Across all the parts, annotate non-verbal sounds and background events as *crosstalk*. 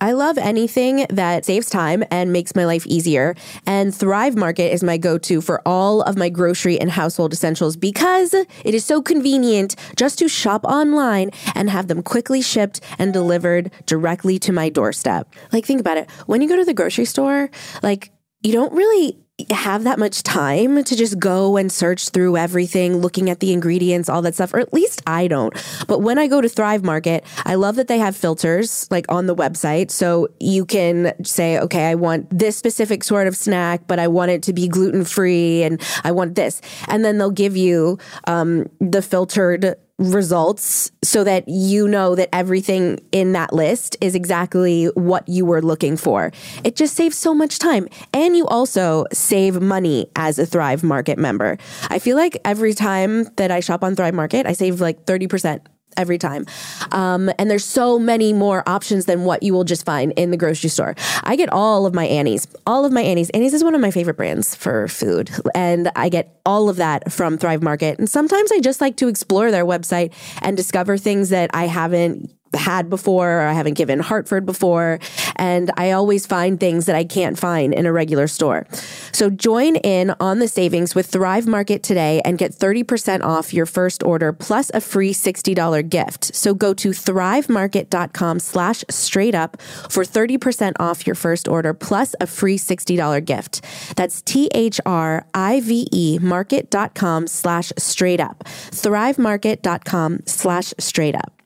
I love anything that saves time and makes my life easier. And Thrive Market is my go to for all of my grocery and household essentials because it is so convenient just to shop online and have them quickly shipped and delivered directly to my doorstep. Like, think about it. When you go to the grocery store, like, you don't really have that much time to just go and search through everything, looking at the ingredients, all that stuff, or at least I don't. But when I go to Thrive Market, I love that they have filters like on the website. So you can say, okay, I want this specific sort of snack, but I want it to be gluten free and I want this. And then they'll give you um, the filtered results so that you know that everything in that list is exactly what you were looking for. It just saves so much time. And you also save money as a Thrive Market member. I feel like every time that I shop on Thrive Market, I save like 30% every time. Um, and there's so many more options than what you will just find in the grocery store. I get all of my Annie's, all of my Annie's. Annie's is one of my favorite brands for food. And I get all of that from Thrive Market. And sometimes I just like to explore their website and discover things that I haven't had before or I haven't given Hartford before. And I always find things that I can't find in a regular store. So join in on the savings with Thrive Market today and get 30% off your first order plus a free $60 gift. So go to thrivemarket.com slash straight up for 30% off your first order plus a free $60 gift. That's T-H-R-I-V-E market.com slash straight up. Thrivemarket.com slash straight up.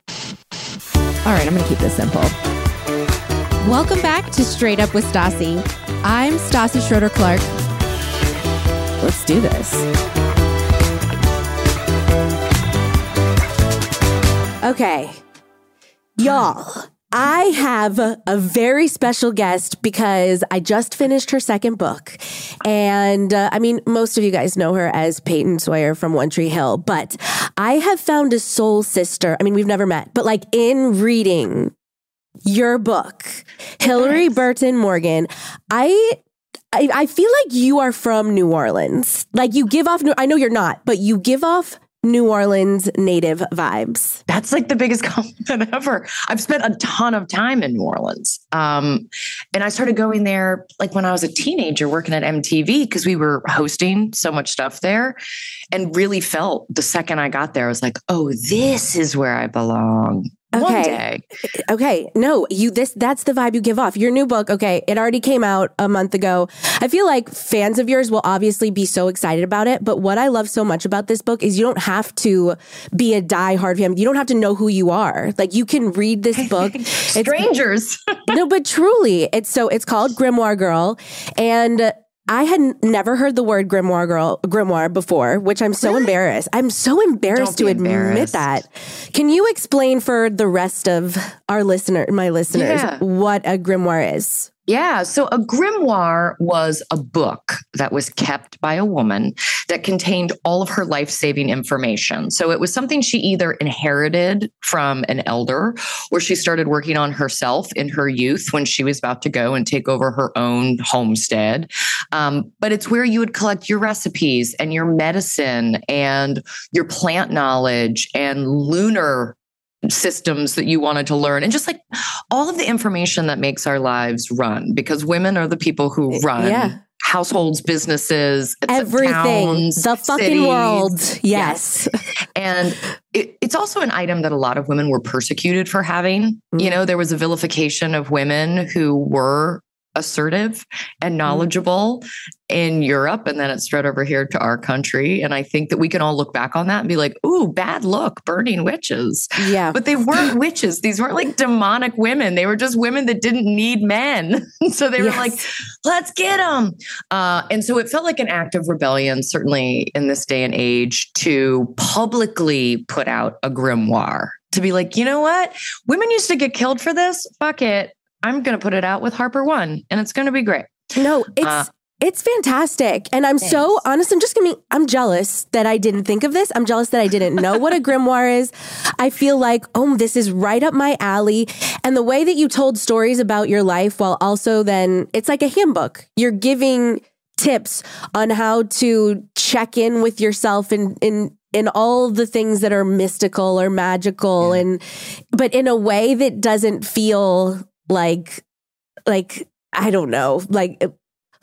All right, I'm going to keep this simple. Welcome back to Straight Up with Stassi. I'm Stassi Schroeder Clark. Let's do this. Okay. Y'all, I have a very special guest because I just finished her second book. And uh, I mean, most of you guys know her as Peyton Sawyer from One Tree Hill, but I have found a soul sister. I mean, we've never met, but like in reading your book, Hilarie Burton Morgan, I I, I, feel like you are from New Orleans. Like you give off, I know you're not, but you give off New Orleans native vibes. That's like the biggest *laughs* compliment ever. I've spent a ton of time in New Orleans. Um, and I started going there like when I was a teenager working at MTV because we were hosting so much stuff there and really felt the second I got there, I was like, oh, this is where I belong. Okay. Okay. No, you this that's the vibe you give off. Your new book, okay, it already came out a month ago. I feel like fans of yours will obviously be so excited about it, but what I love so much about this book is you don't have to be a die-hard fan. You don't have to know who you are. Like you can read this *laughs* book. Strangers. no, but truly, it's so it's called Grimoire Girl and I had never heard the word grimoire girl grimoire before, which I'm so really? embarrassed. I'm so embarrassed to admit that. Can you explain for the rest of our listener, my listeners, yeah. what a grimoire is? Yeah. So a grimoire was a book that was kept by a woman that contained all of her life saving information. So it was something she either inherited from an elder or she started working on herself in her youth when she was about to go and take over her own homestead. Um, but it's where you would collect your recipes and your medicine and your plant knowledge and lunar systems that you wanted to learn and just like all of the information that makes our lives run because women are the people who run yeah. households businesses everything towns, the fucking cities. world yes, yes. and it, it's also an item that a lot of women were persecuted for having mm-hmm. you know there was a vilification of women who were assertive and mm-hmm. knowledgeable in Europe and then it spread over here to our country and I think that we can all look back on that and be like ooh bad look burning witches yeah but they weren't *laughs* witches these weren't like demonic women they were just women that didn't need men *laughs* so they yes. were like let's get them uh, and so it felt like an act of rebellion certainly in this day and age to publicly put out a grimoire to be like, you know what? Women used to get killed for this. Fuck it. I'm going to put it out with HarperOne, and it's going to be great. No, it's. Uh, it's fantastic. And I'm thanks. so honest. I'm just gonna be, I'm jealous that I didn't think of this. I'm jealous that I didn't know what a *laughs* grimoire is. I feel like, oh, this is right up my alley. And the way that you told stories about your life while also then it's like a handbook. You're giving tips on how to check in with yourself in, in in all the things that are mystical or magical yeah. and but in a way that doesn't feel like like I don't know, like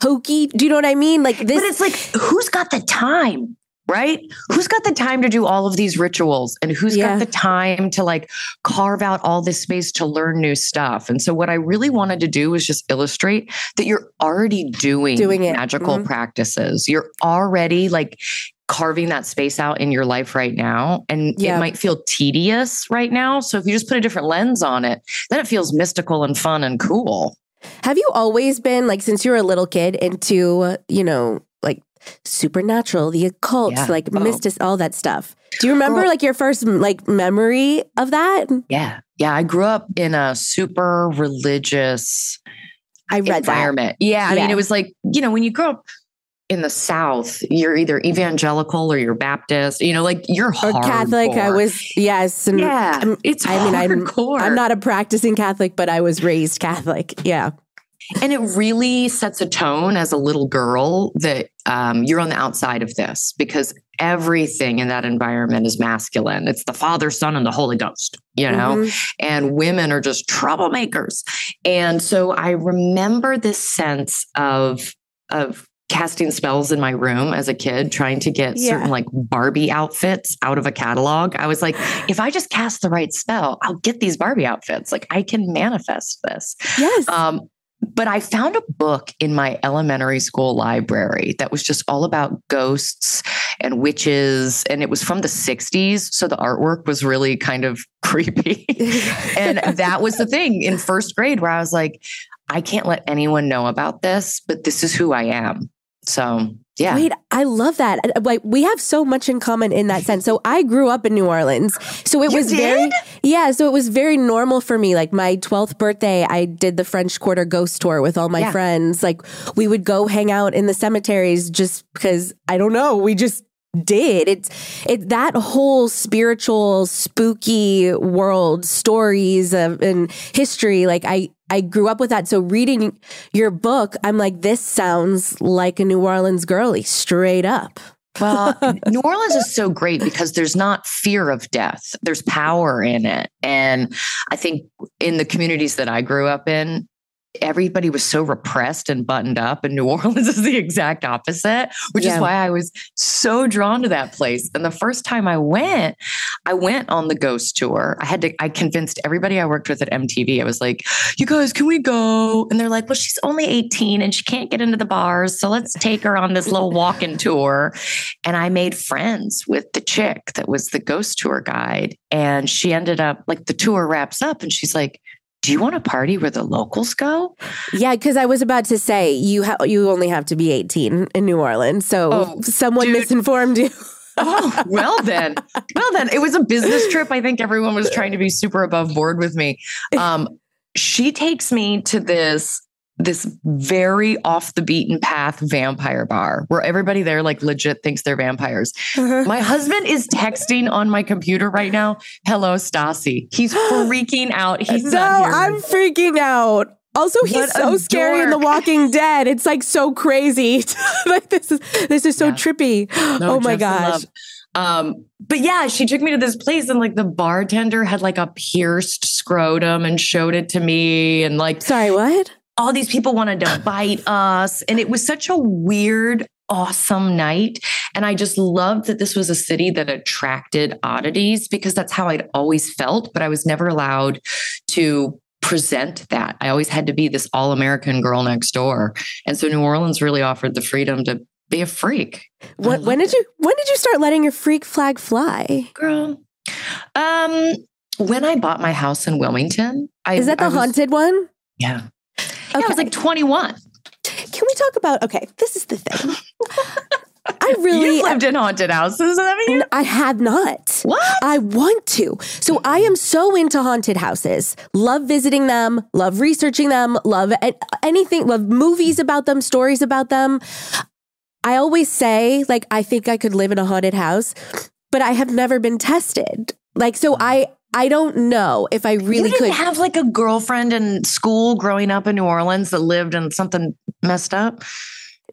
hokey. Do you know what I mean? Like this But it's like, who's got the time? Right? Who's got the time to do all of these rituals and who's Yeah. got the time to like carve out all this space to learn new stuff? And so, what I really wanted to do was just illustrate that you're already doing, Doing it. magical Mhm. practices. You're already like carving that space out in your life right now. And Yeah. it might feel tedious right now. So, if you just put a different lens on it, then it feels mystical and fun and cool. Have you always been like since you were a little kid into, you know, like supernatural, the occult, Yeah. like Oh. mystic, all that stuff? Do you remember like your first like memory of that? Yeah. Yeah. I grew up in a super religious I read that. environment. Yeah. I mean, it was like, you know, when you grow up in the South, you're either evangelical or you're Baptist, you know, like you're Or Catholic. I was yes, and Yeah. I'm- it's I mean, I'm- hardcore. I'm not a practicing Catholic, but I was raised Catholic. Yeah. and it really sets a tone as a little girl that um, you're on the outside of this because everything in that environment is masculine. It's the Father, Son, and the Holy Ghost, you know? Mhm. and women are just troublemakers. And so I remember this sense of of casting spells in my room as a kid, trying to get Yeah. certain like Barbie outfits out of a catalog. I was like, if I just cast the right spell, I'll get these Barbie outfits. Like I can manifest this. Yes. Um, but I found a book in my elementary school library that was just all about ghosts and witches. And it was from the 60s. So the artwork was really kind of *laughs* creepy. *laughs* and that was the thing in first grade where I was like, I can't let anyone know about this, but this is who I am. So, yeah. Wait, I love that. Uh, Like we have so much in common in that sense. So I grew up in New Orleans. So it You was very? Yeah, so it was very normal for me. Like my 12th birthday, I did the French Quarter ghost tour with all my Yeah. friends. Like we would go hang out in the cemeteries just because I don't know, we just did. It's it that whole spiritual spooky world stories of and history like I I grew up with that. So reading your book, I'm like this sounds like a New Orleans girly straight up. Well, *laughs* New Orleans is so great because there's not fear of death. There's power in it. And I think in the communities that I grew up in, everybody was so repressed and buttoned up. And New *laughs* Orleans is the exact opposite, which Yeah. is why I was so drawn to that place. And the first time I went, I went on the ghost tour. I had to, I convinced everybody I worked with at MTV. I was like, you guys, can we go? And they're like, well, she's only 18 and she can't get into the bars. So let's take her on this little walk-in *laughs* tour. And I made friends with the chick that was the ghost tour guide. And she ended up like the tour wraps up and she's like, do you want to party where the locals go? Yeah, because I was about to say you ha- you only have to be 18 in New Orleans. So Oh, someone dude. misinformed you. *laughs* Oh, well then. Well then. It was a business trip. I think everyone was trying to be super above board with me. Um, she takes me to this this very off the beaten path vampire bar where everybody there like legit thinks they're vampires. *laughs* My husband is texting on my computer right now. Hello, Stassi. He's *gasps* freaking out. He's no. I'm freaking out. Also, he's What so scary in The. Walking *laughs* Dead. It's like so crazy. *laughs* like this is this is so Yeah. trippy. *gasps* No, oh my gosh. Um, but yeah, she took me to this place and like the bartender had like a pierced scrotum and showed it to me. And like Sorry, what? All these people wanted to *coughs* bite us. And it was such a weird, awesome night. And I just loved that this was a city that attracted oddities because that's how I'd always felt, but I was never allowed to present that. I always had to be this all American girl next door. And so New Orleans really offered the freedom to be a freak. When, when loved did you when did you start letting your freak flag fly? Girl. Um, when I bought my house in Wilmington, I Is that the I was- haunted one? Yeah. Yeah, I was like 21. Can we talk about okay, this is the thing. *laughs* I really You've lived in haunted houses, haven't you? I have not. What? I want to. So I am so into haunted houses. Love visiting them, love researching them, love anything, love movies about them, stories about them. I always say, like, I think I could live in a haunted house, but I have never been tested. Like, so I I don't know if I really could. have like a girlfriend in school growing up in New Orleans that lived in something messed up?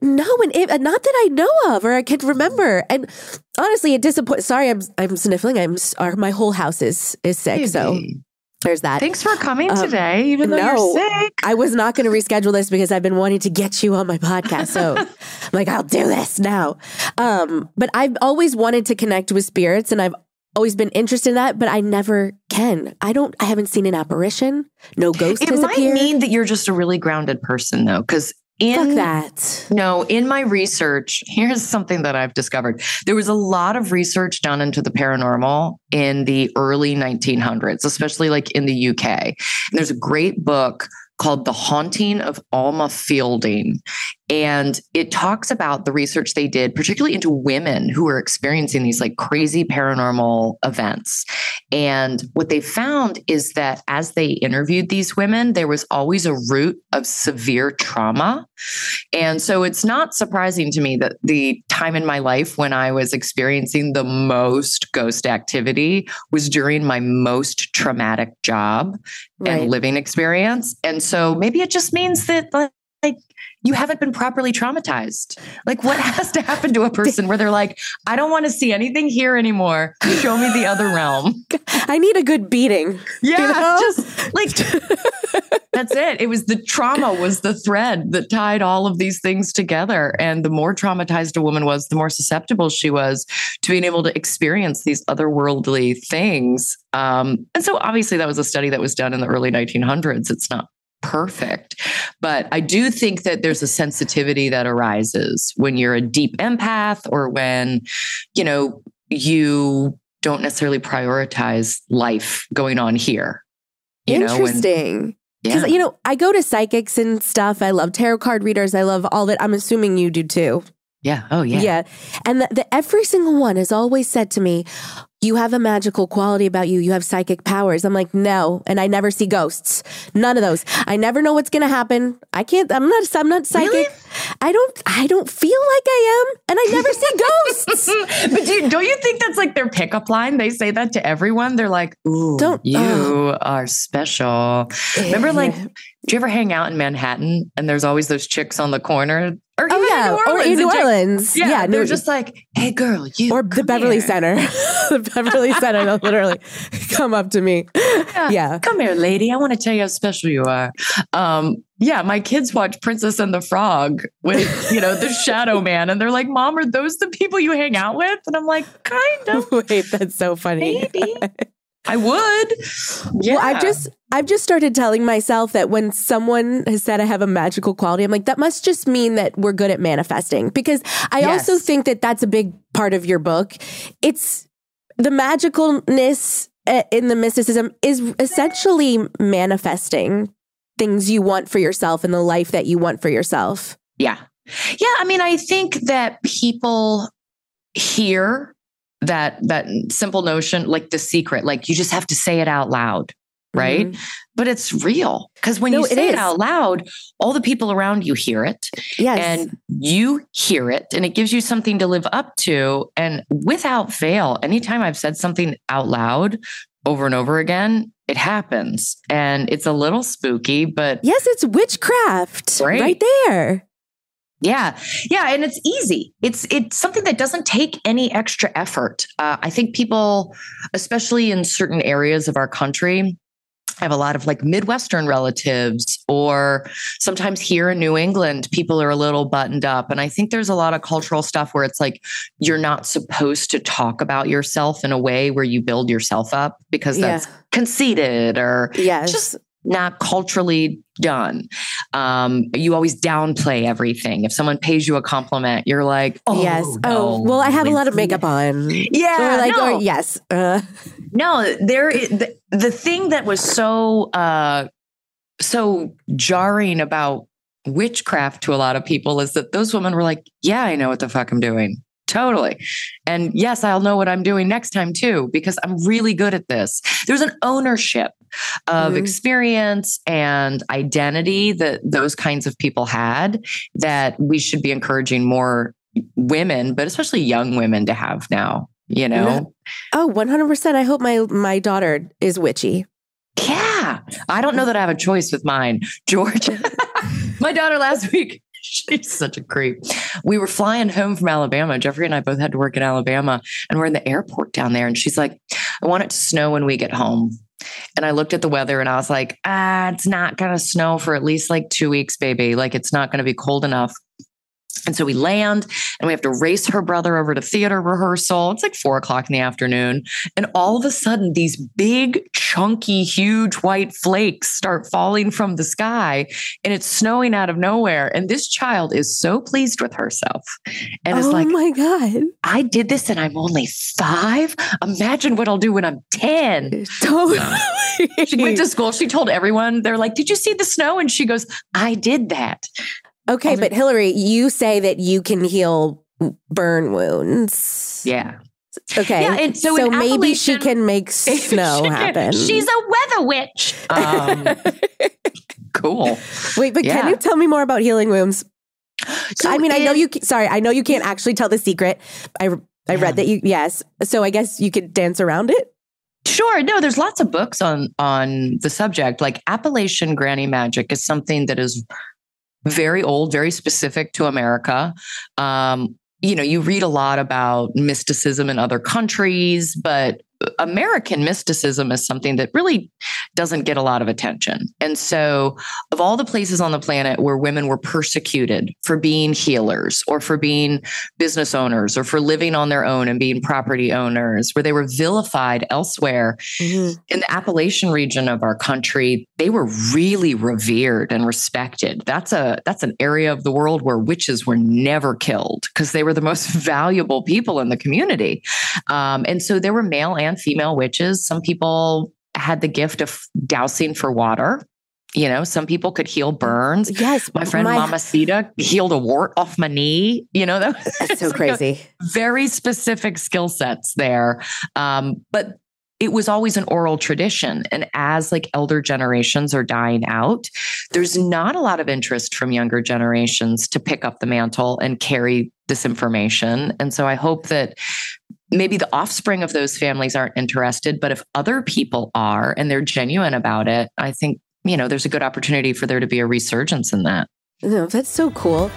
No, and it, not that I know of or I can remember. And honestly, it disappoints. Sorry, I'm I'm sniffling. I'm or my whole house is is sick. So There's that. Thanks for coming Um, today, even though no. you're sick. I was not going to reschedule this because I've been wanting to get you on my podcast. So *laughs* I'm like, I'll do this now. Um, but I've always wanted to connect with spirits and I've always been interested in that, but I never can. I don't, I haven't seen an apparition. No ghost It might appeared. mean that you're just a really grounded person, though, because in Fuck that. No, in my research, here's something that I've discovered. There was a lot of research done into the paranormal in the early 1900s, especially like in the UK. And there's a great book called The Haunting of Alma Fielding. And it talks about the research they did, particularly into women who were experiencing these like crazy paranormal events. And what they found is that as they interviewed these women, there was always a root of severe trauma. And so it's not surprising to me that the time in my life when I was experiencing the most ghost activity was during my most traumatic job Right. and living experience. And so maybe it just means that like, like you haven't been properly traumatized. Like what *laughs* has to happen to a person where they're like, I don't want to see anything here anymore. Show me the other realm. *laughs* I need a good beating. Yeah, know? just like *laughs* it. It was the trauma was the thread that tied all of these things together. And the more traumatized a woman was, the more susceptible she was to being able to experience these otherworldly things. Um, and so, obviously, that was a study that was done in the early 1900s. It's not perfect, but I do think that there's a sensitivity that arises when you're a deep empath or when, you know, you don't necessarily prioritize life going on here. You know, when- Interesting. Because, yeah. you know, I go to psychics and stuff. I love tarot card readers. I love all that. I'm assuming you do too. Yeah. Oh, yeah. Yeah. And the, the, every single one has always said to me, you have a magical quality about you. You have psychic powers. I'm like, no. And I never see ghosts. None of those. I never know what's going to happen. I can't, I'm not, I'm not psychic. Really? I don't, I don't feel like I am. And I never see *laughs* ghosts. but do you, don't you think that's like their pickup line? They say that to everyone. They're like, "Ooh, Don't- you oh. are special." Remember, eh, like, do you ever hang out in Manhattan and there's always those chicks on the corner? Or Oh yeah, in New or in New Orleans. Yeah, Yeah, they're New- just like, "Hey, girl, you." or the Beverly here. Center. *laughs* the Beverly Center, they'll literally *laughs* come up to me. Yeah. Come here, lady. I want to tell you how special you are. Um, yeah, my kids watch Princess and the Frog with, you know, the *laughs* Shadow Man, and they're like, "Mom, are those the people you hang out with?" And I'm like, "Kind of, Wait, that's so funny. maybe." I would. Yeah, Well, I've just I've just started telling myself that when someone has said I have a magical quality, I'm like that must just mean that we're good at manifesting because I also think that that's a big part of your book. It's the magicalness uh, in the mysticism is essentially manifesting things you want for yourself and the life that you want for yourself. Yeah. Yeah. I mean, I think that people hear that that simple notion, like the secret, like you just have to say it out loud, right? Mhm. But it's real. Because when No, you it say it is. out loud, all the people around you hear it Yes. and you hear it and it gives you something to live up to. And without fail, anytime I've said something out loud over and over again, it happens. And it's a little spooky, but yes, it's witchcraft Right. right there. Yeah, yeah, and it's easy. It's it's something that doesn't take any extra effort. Uh, I think people, especially in certain areas of our country, have a lot of like Midwestern relatives, or sometimes here in New England, people are a little buttoned up. And I think there's a lot of cultural stuff where it's like you're not supposed to talk about yourself in a way where you build yourself up because that's conceited or Yes. just not culturally done. Um, you always downplay everything. If someone pays you a compliment, you're like, oh, yes. no, oh, well, I have a lot of makeup on. Yeah, or like, no, or yes. Uh, no. There, the, the thing that was so uh, so jarring about witchcraft to a lot of people is that those women were like, yeah, I know what the fuck I'm doing. Totally. And yes, I'll know what I'm doing next time too, because I'm really good at this. There's an ownership of Mhm. experience and identity that those kinds of people had that we should be encouraging more women, but especially young women to have now, you know? oh, 100%. I hope my, my daughter is witchy. Yeah. I don't know that I have a choice with mine. George, *laughs* my daughter last week, *laughs* she's such a creep. We were flying home from Alabama. Jeffrey and I both had to work in Alabama, and we're in the airport down there. And she's like, I want it to snow when we get home. And I looked at the weather and I was like, ah, it's not going to snow for at least like two weeks, baby. Like it's not going to be cold enough. And so we land and we have to race her brother over to theater rehearsal. It's like four o'clock in the afternoon. And all of a sudden, these big, chunky, huge white flakes start falling from the sky and it's snowing out of nowhere. And this child is so pleased with herself. And it's oh like, oh my God. I did this and I'm only five. Imagine what I'll do when I'm 10. *laughs* Totally. She went to school. She told everyone, they're like, Did you see the snow? And she goes, I did that. Okay, but Hilarie, you say that you can heal burn wounds. Yeah. Okay. Yeah, and so in maybe she can make *laughs* snow She can- happen. She's a weather witch. Um, *laughs* cool. Wait, but can you tell me more about healing wounds? So I mean, I know you. Sorry, I know you can't actually tell the secret. I I Yeah. read that you yes. So I guess you could dance around it. Sure. No, there's lots of books on on the subject. Like Appalachian granny magic is something that is very old, very specific to America. Um, you know, you read a lot about mysticism in other countries, but American mysticism is something that really doesn't get a lot of attention. And so, of all the places on the planet where women were persecuted for being healers or for being business owners or for living on their own and being property owners, where they were vilified elsewhere, in the Appalachian region of our country, they were really revered and respected. That's a that's an area of the world where witches were never killed because they were the most *laughs* valuable people in the community. Um, and so there were male and female witches. Some people had the gift of dowsing for water. You know, some people could heal burns. Yes, My friend Mama Sita healed a wart off my knee. You know, that was That's so *laughs* it's like crazy. very specific skill sets there. Um, but it was always an oral tradition. And as like elder generations are dying out, there's not a lot of interest from younger generations to pick up the mantle and carry this information. And so I hope that maybe the offspring of those families aren't interested, but if other people are and they're genuine about it, I think, you know, there's a good opportunity for there to be a resurgence in that. No, that's so cool.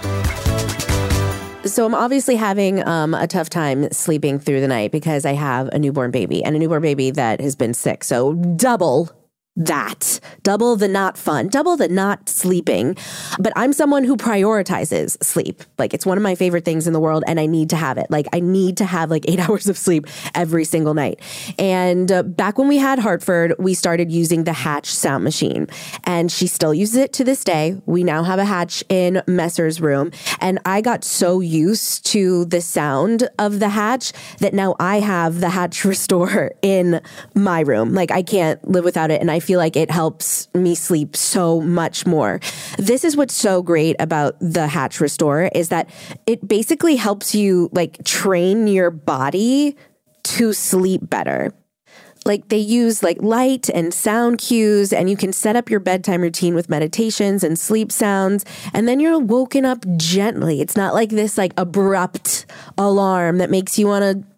So I'm obviously having um, a tough time sleeping through the night because I have a newborn baby and a newborn baby that has been sick. So double that, double the not fun, double the not sleeping. But I'm someone who prioritizes sleep. Like it's one of my favorite things in the world, and I need to have it. Like I need to have like *laughs* eight hours of sleep every single night. And uh, back when we had Hartford, we started using the Hatch sound machine, and she still uses it to this day. We now have a Hatch in Messer's room, and I got so used to the sound of the Hatch that now I have the Hatch *laughs* Restore in my room. Like I can't live without it, and I feel like it helps me sleep so much more. This is what's so great about the Hatch Restore is that it basically helps you like train your body to sleep better like they use like light and sound cues and you can set up your bedtime routine with meditations and sleep sounds and then you're woken up gently it's not like this like abrupt alarm that makes you want to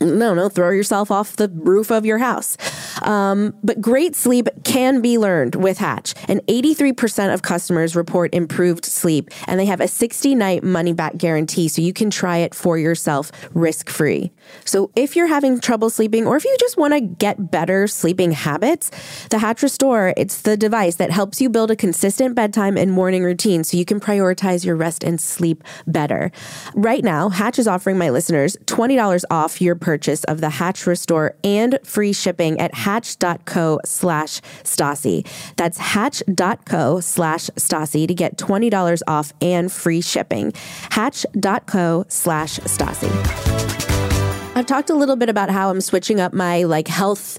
no, no, throw yourself off the roof of your house. Um, but great sleep can be learned with Hatch. And 83% of customers report improved sleep, and they have a 60 night money back guarantee, so you can try it for yourself risk free. So if you're having trouble sleeping, or if you just want to get better sleeping habits, the Hatch Restore, it's the device that helps you build a consistent bedtime and morning routine so you can prioritize your rest and sleep better. Right now, Hatch is offering my listeners $20 off your purchase of the Hatch Restore and free shipping at hatch.co slash Stassi. That's hatch.co slash Stassi to get $20 off and free shipping. Hatch.co slash Stassi. I've talked a little bit about how I'm switching up my like health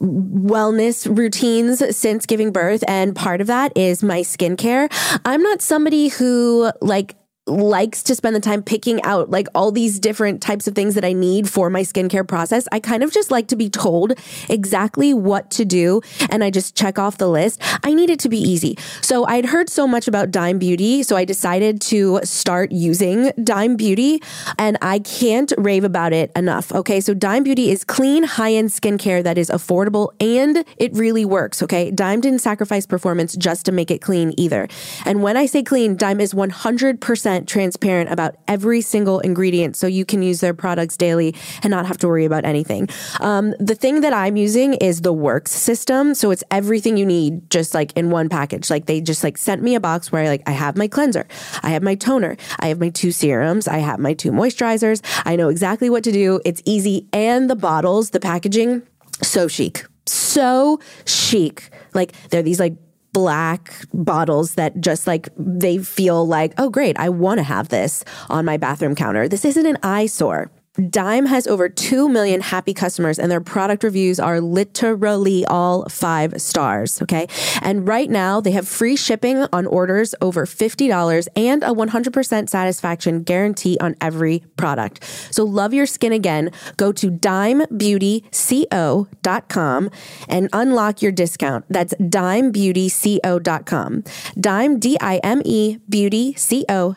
wellness routines since giving birth and part of that is my skincare. I'm not somebody who like likes to spend the time picking out like all these different types of things that I need for my skincare process. I kind of just like to be told exactly what to do and I just check off the list. I need it to be easy. So I'd heard so much about Dime Beauty, so I decided to start using Dime Beauty and I can't rave about it enough. Okay, so Dime Beauty is clean, high-end skincare that is affordable and it really works, okay? Dime didn't sacrifice performance just to make it clean either. And when I say clean, Dime is 100% 100% transparent about every single ingredient so you can use their products daily and not have to worry about anything. Um, the thing that I'm using is the Works system. So it's everything you need just like in one package. Like they just like sent me a box where I like I have my cleanser, I have my toner, I have my two serums, I have my two moisturizers. I know exactly what to do. It's easy and the bottles, the packaging, so chic. So chic. Like they're these like black bottles that just like they feel like, oh, great, I want to have this on my bathroom counter. This isn't an eyesore. Dime has over 2 million happy customers and their product reviews are literally all five stars. Okay. And right now they have free shipping on orders over $50 and a 100% satisfaction guarantee on every product. So love your skin again. Go to dimebeautyco.com and unlock your discount. That's dimebeautyco.com. Dime, D I M E, beautyco.com.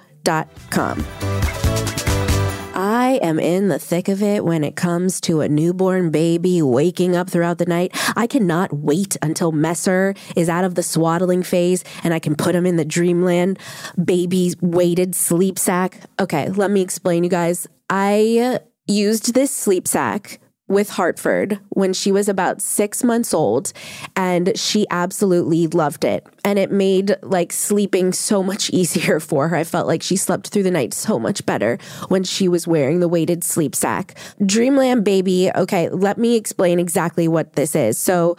Am in the thick of it when it comes to a newborn baby waking up throughout the night. I cannot wait until Messer is out of the swaddling phase and I can put him in the dreamland baby weighted sleep sack. Okay, let me explain, you guys. I used this sleep sack with Hartford when she was about six months old, and she absolutely loved it. And it made like sleeping so much *laughs* easier for her. I felt like she slept through the night so much better when she was wearing the weighted sleep sack. Dreamland Baby, okay, let me explain exactly what this is. So,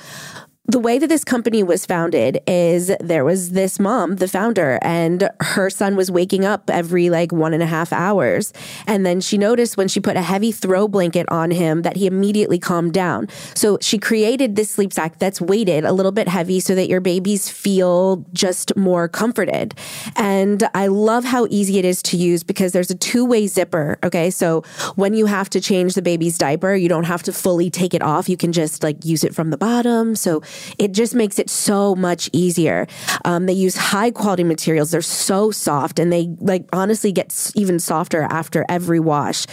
the way that this company was founded is there was this mom, the founder, and her son was waking up every like one and a half hours. And then she noticed when she put a heavy throw blanket on him that he immediately calmed down. So she created this sleep sack that's weighted a little bit heavy so that your babies feel just more comforted. And I love how easy it is to use because there's a two way zipper. Okay. So when you have to change the baby's diaper, you don't have to fully take it off. You can just like use it from the bottom. So it just makes it so much easier. Um, they use high quality materials. They're so soft and they like honestly get even softer after every wash.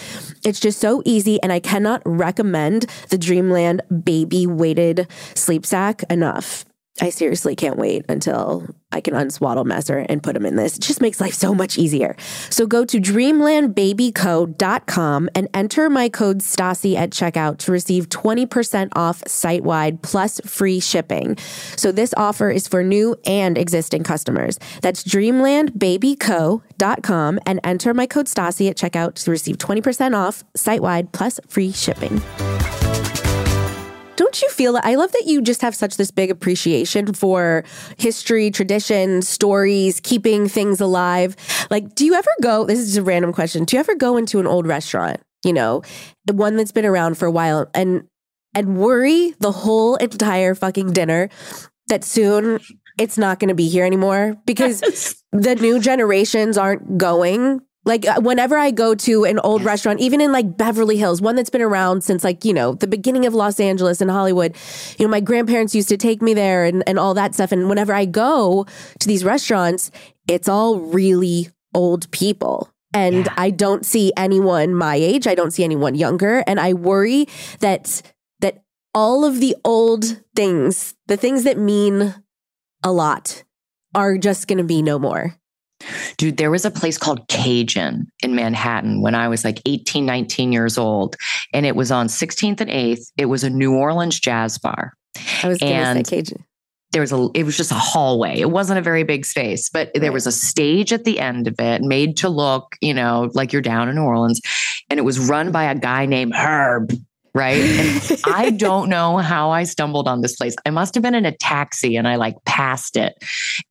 It's just so easy. And I cannot recommend the Dreamland baby weighted sleep sack enough. I seriously can't wait until I can unswaddle Messer and put him in this. It just makes life so much easier. So go to dreamlandbabyco.com and enter my code STASSI at checkout to receive 20% off site wide plus free shipping. So this offer is for new and existing customers. That's dreamlandbabyco.com and enter my code STASSI at checkout to receive 20% off site wide plus free shipping. Don't you feel that? I love that you just have such this big appreciation for history, tradition, stories, keeping things alive. Like, do you ever go? This is a random question. Do you ever go into an old restaurant, you know, the one that's been around for a while and and worry the whole entire fucking dinner that soon it's not going to be here anymore because *laughs* the new generations aren't going like uh, whenever I go to an old restaurant, even in like Beverly Hills, one that's been around since like, you know, the beginning of Los Angeles and Hollywood, you know, my grandparents used to take me there and, and all that stuff. And whenever I go to these restaurants, it's all really old people. And yeah. I don't see anyone my age. I don't see anyone younger. And I worry that that all of the old things, the things that mean a lot, are just going to be no more. Dude, there was a place called Cajun in Manhattan when I was like 18, 19 years old. And it was on 16th and 8th. It was a New Orleans jazz bar. I was going to say Cajun. There was a, it was just a hallway. It wasn't a very big space, but there was a stage at the end of it made to look, you know, like you're down in New Orleans. And it was run by a guy named Herb right? And *laughs* I don't know how I stumbled on this place. I must have been in a taxi and I like passed it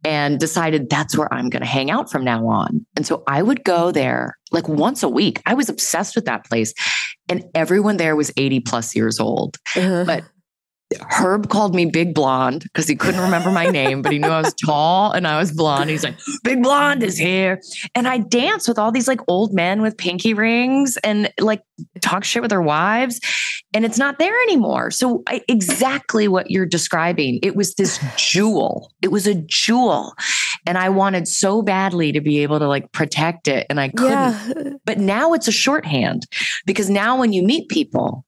and decided that's where I'm going to hang out from now on. And so I would go there like once a week. I was obsessed with that place. And everyone there was 80 plus years old. Uh-huh. But Herb called me Big Blonde because he couldn't remember my name, but he knew I was tall and I was blonde. He's like, Big Blonde is here. And I dance with all these like old men with pinky rings and like talk shit with their wives. And it's not there anymore. So, I, exactly what you're describing. It was this jewel. It was a jewel. And I wanted so badly to be able to like protect it. And I couldn't. Yeah. But now it's a shorthand because now when you meet people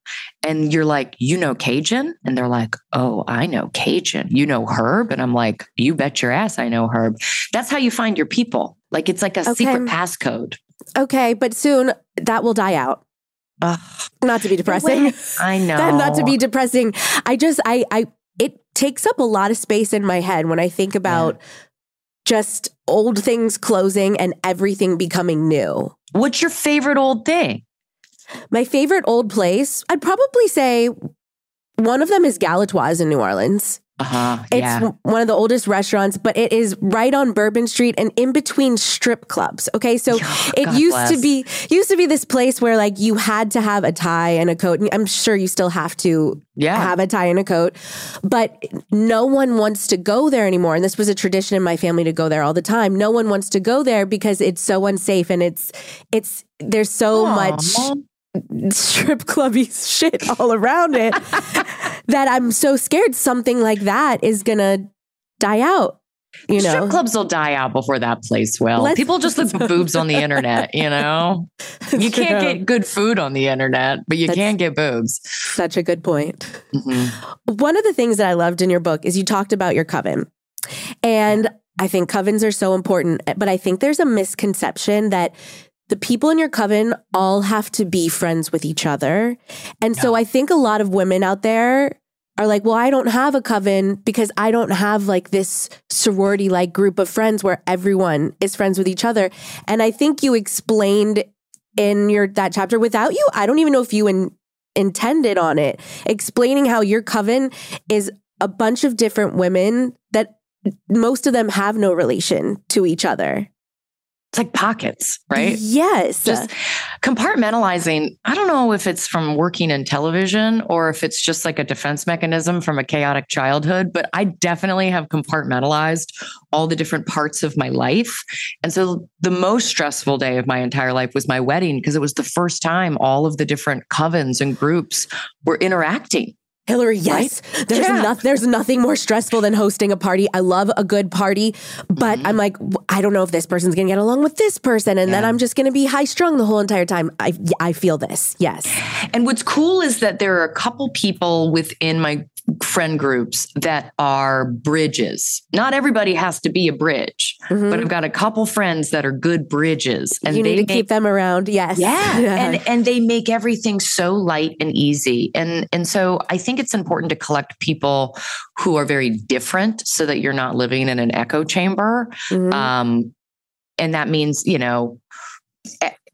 and you're like, you know Cajun? And they're like, oh, I know Cajun. You know Herb? And I'm like, you bet your ass I know Herb. That's how you find your people. Like it's like a Okay. secret passcode. Okay, but soon that will die out. Ugh. Not to be depressing. I *laughs* know. Not to be depressing. I just I I it takes up a lot of space in my head when I think about just old things closing and everything becoming new. What's your favorite old thing? My favorite old place, I'd probably say one of them is Galatoire's in New Orleans. Uh huh. It's Yeah. one of the oldest restaurants, but it is right on Bourbon Street and in between strip clubs. Okay, so Oh, it God used to be used to be this place where like you had to have a tie and a coat. And I'm sure you still have to Yeah. have a tie and a coat, but no one wants to go there anymore. And this was a tradition in my family to go there all the time. No one wants to go there because it's so unsafe and it's it's there's so much Aw. Strip clubby shit all around it *laughs* that I'm so scared something like that is gonna die out. You know, Strip clubs will die out before that place will. Let's- People just look *laughs* for boobs on the internet, you *laughs* know? You can't True. get good food on the internet, but you That's- can get boobs. such a good point. Mhm. One of the things that I loved in your book is you talked about your coven. And I think covens are so important, but I think there's a misconception that the people in your coven all have to be friends with each other. And so I think a lot of women out there are like, well, I don't have a coven because I don't have like this sorority like group of friends where everyone is friends with each other. And I think you explained in your that chapter without you, I don't even know if you in, intended on it, explaining how your coven is a bunch of different women that most of them have no relation to each other. It's like pockets, right? Yes. Just compartmentalizing. I don't know if it's from working in television or if it's just like a defense mechanism from a chaotic childhood, but I definitely have compartmentalized all the different parts of my life. And so the most stressful day of my entire life was my wedding because it was the first time all of the different covens and groups were interacting. Hilarie, yes. There's Yeah. noth- there's nothing more stressful than hosting a party. I love a good party, but mm-hmm. I'm like, I don't know if this person's gonna get along with this person, and then I'm just gonna be high strung the whole entire time. I I feel this. Yes. And what's cool is that there are a couple people within my friend groups that are bridges. Not everybody has to be a bridge, Mhm. but I've got a couple friends that are good bridges and you they need to make, keep them around. Yes. yeah, *laughs* and and they make everything so light and easy. And and so I think it's important to collect people who are very different so that you're not living in an echo chamber. Mhm. Um, and that means, you know,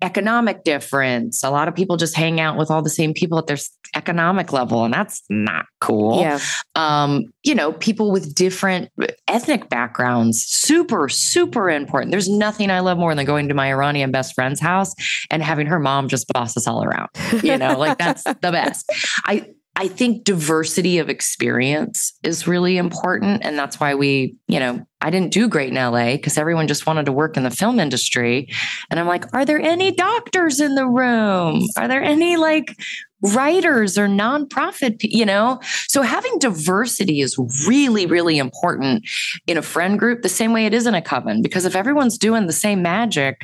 economic difference. A lot of people just hang out with all the same people at their economic level, and that's not cool. yeah. Um, you know, people with different ethnic backgrounds, super, super important. There's nothing I love more than going to my Iranian best friend's house and having her mom just boss us all around. You know, like that's *laughs* the best. I I think diversity of experience is really important. And that's why we, you know, I didn't do great in LA because everyone just wanted to work in the film industry. And I'm like, are there any doctors in the room? Are there any like writers or nonprofit, you know? So having diversity is really, really important in a friend group, the same way it is in a coven, because if everyone's doing the same magic,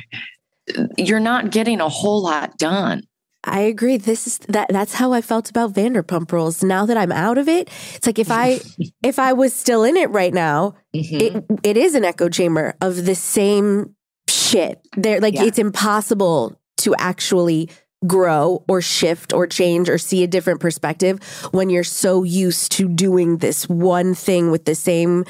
uh, you're not getting a whole lot done. I agree. This is that that's how I felt about Vanderpump Rules. Now that I'm out of it, it's like if I *laughs* if I was still in it right now, Mm-hmm. it it is an echo chamber of the same shit. There like Yeah. it's impossible to actually grow or shift or change or see a different perspective when you're so used to doing this one thing with the same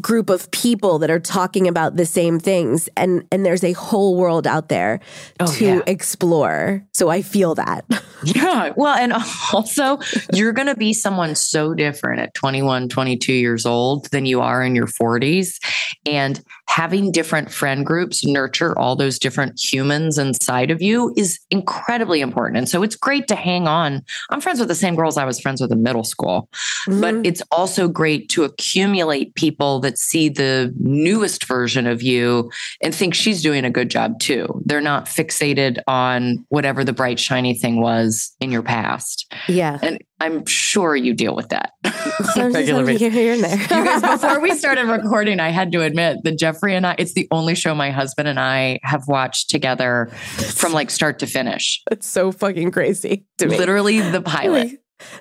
group of people that are talking about the same things and and there's a whole world out there Oh, to yeah. explore so i feel that *laughs* Yeah. Well, and also you're going to be someone so different at 21, 22 years old than you are in your 40s. And having different friend groups nurture all those different humans inside of you is incredibly important. And so it's great to hang on. I'm friends with the same girls I was friends with in middle school, but Mhm. it's also great to accumulate people that see the newest version of you and think she's doing a good job too. They're not fixated on whatever the bright, shiny thing was in your past. yeah And I'm sure you deal with that. *laughs* Some- *laughs* regular some basis. here and there You guys, *laughs* before we started recording, I had to admit that Jeffrey and I, it's the only show my husband and I have watched together from like start to finish. it's so fucking crazy to me Literally the pilot.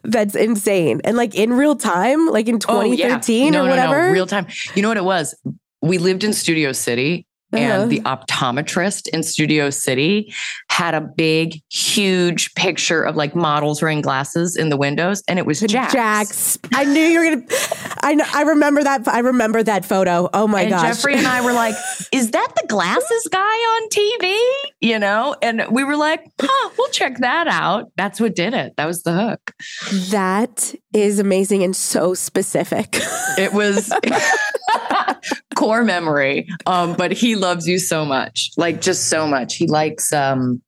That's insane and like in real time like in Oh, yeah. 2013 No, or no, no, whatever real time. You know what it was? We lived in Studio City and the uh-huh. optometrist in Studio City had a big, huge picture of like models wearing glasses in the windows, and it was Jax. Jax. I knew you were gonna. I know. I remember that. I remember that photo. Oh my and gosh. Jeffrey and I were like, *laughs* "Is that the glasses guy on TV?" You know, and we were like, "Huh, we'll check that out." That's what did it. That was the hook. That is amazing and so specific. It was *laughs* *laughs* core memory. Um, but he loves you so much, like just so much. He likes um,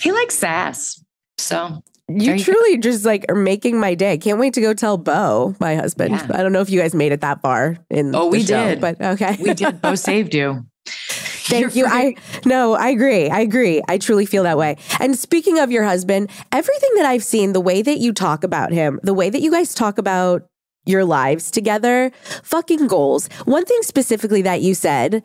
he likes sass. So you truly just like are making my day. Can't wait to go tell Beau, my husband. Yeah. I don't know if you guys made it that far in. Oh, we show, did. but okay. we did. Beau *laughs* saved you. Thank you. I no, I agree. I agree. I truly feel that way. And speaking of your husband, everything that I've seen, the way that you talk about him, the way that you guys talk about your lives together, fucking goals. One thing specifically that you said,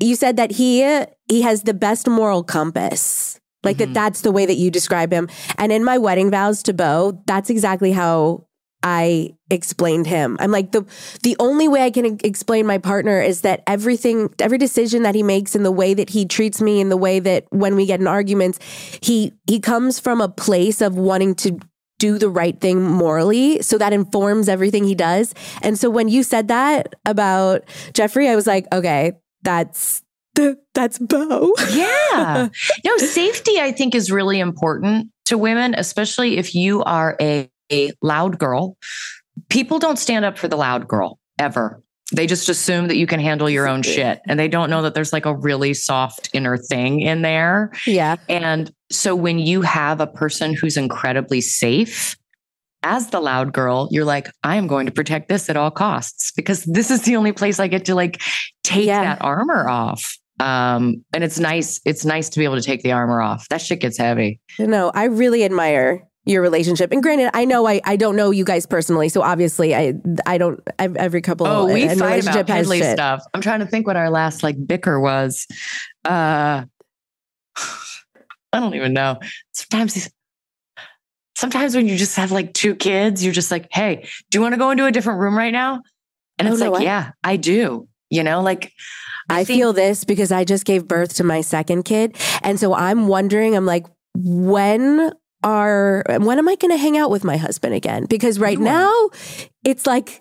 you said that he he has the best moral compass. Like Mhm. that that's the way that you describe him. And in my wedding vows to Beau, that's exactly how I explained him. I'm like the the only way I can explain my partner is that everything every decision that he makes and the way that he treats me and the way that when we get in arguments, he he comes from a place of wanting to do the right thing morally. So that informs everything he does. And so when you said that about Jeffrey, I was like, okay, that's *laughs* that's Beau. Yeah. *laughs* no, safety, I think, is really important to women, especially if you are a, a loud girl. People don't stand up for the loud girl ever. They just assume that you can handle your own shit and they don't know that there's like a really soft inner thing in there. Yeah. And so when you have a person who's incredibly safe, as the loud girl, you're like, I am going to protect this at all costs because this is the only place I get to like take Yeah. that armor off. Um, and it's nice, it's nice to be able to take the armor off. That shit gets heavy. No, I really admire your relationship. And granted, I know I, I don't know you guys personally, so obviously I I don't ev- every couple Oh, we and fight about has stuff. I'm trying to think what our last like bicker was. Uh I don't even know. Sometimes these sometimes when you just have like two kids, you're just like, hey, do you want to go into a different room right now? And Oh, it's no like, yeah, I do. You know, like I, think- feel this because I just gave birth to my second kid. And so I'm wondering, I'm like, when are when am I gonna hang out with my husband again? Because right now it's like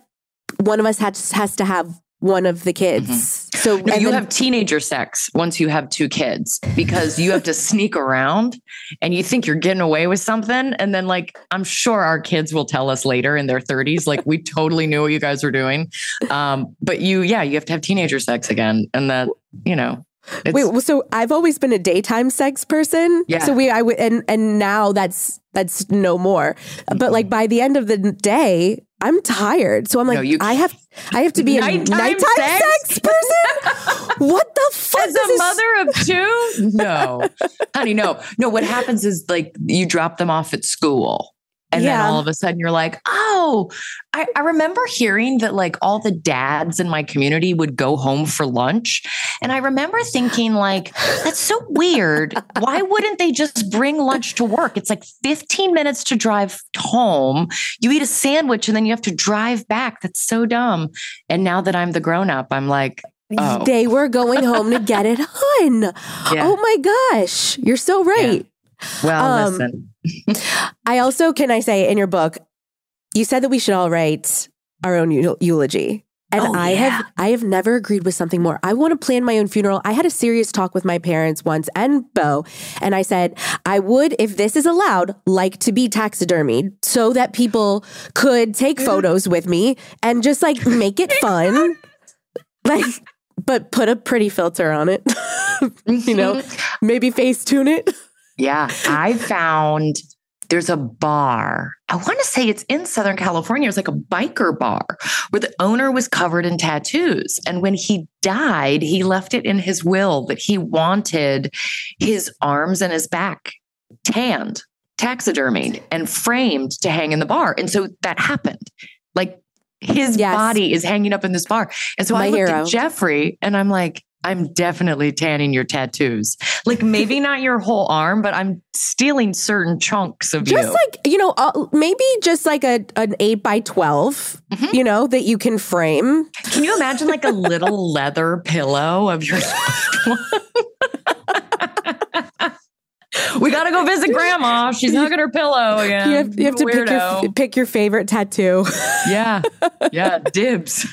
one of us has has to have one of the kids. So No, you then- have teenager sex once you have two kids because you have to sneak around and you think you're getting away with something. And then, like, I'm sure our kids will tell us later in their 30s, like, we totally knew what you guys were doing. Um, but you, yeah, you have to have teenager sex again. And that, you know, it's, Wait, well, so I've always been a daytime sex person. Yeah. So we, I would, and and now that's that's no more. But like by the end of the day, I'm tired. So I'm like, No, you- I have, I have to be Nighttime a nighttime sex? sex, person. *laughs* what the fuck? as This a is- mother of two, *laughs* no, honey, no, no. What happens is like you drop them off at school. And then all of a sudden you're like, oh, I, I remember hearing that like all the dads in my community would go home for lunch. And I remember thinking, like, that's so weird. Why wouldn't they just bring lunch to work? It's like 15 minutes to drive home. You eat a sandwich and then you have to drive back. That's so dumb. And now that I'm the grown up, I'm like, Oh. They were going home to get it *laughs* on. Yeah. Oh my gosh, you're so right. Well, Um, listen. I also can I say in your book, you said that we should all write our own eulogy. And Oh, I yeah. have I have never agreed with something more. I want to plan my own funeral. I had a serious talk with my parents once and Beau, and I said I would, if this is allowed, like to be taxidermied so that people could take photos with me and just like make it fun. *laughs* like but put a pretty filter on it. *laughs* you know, maybe face tune it. Yeah, I found there's a bar. I want to say it's in Southern California. It's like a biker bar where the owner was covered in tattoos. And when he died, he left it in his will that he wanted his arms and his back tanned, taxidermied, and framed to hang in the bar. And so that happened. Like his Yes. body is hanging up in this bar. And so My I looked hero. at Jeffrey and I'm like, I'm definitely tanning your tattoos. Like maybe *laughs* not your whole arm, but I'm stealing certain chunks of just you. Just like you know uh, maybe just like a an 8 by 12 Mhm. you know that you can frame Can you imagine like a little *laughs* leather pillow of your *laughs* *laughs* We gotta go visit grandma. She's hugging her pillow again. you have, you have to pick your, pick your favorite tattoo *laughs* yeah. Yeah. Dibs.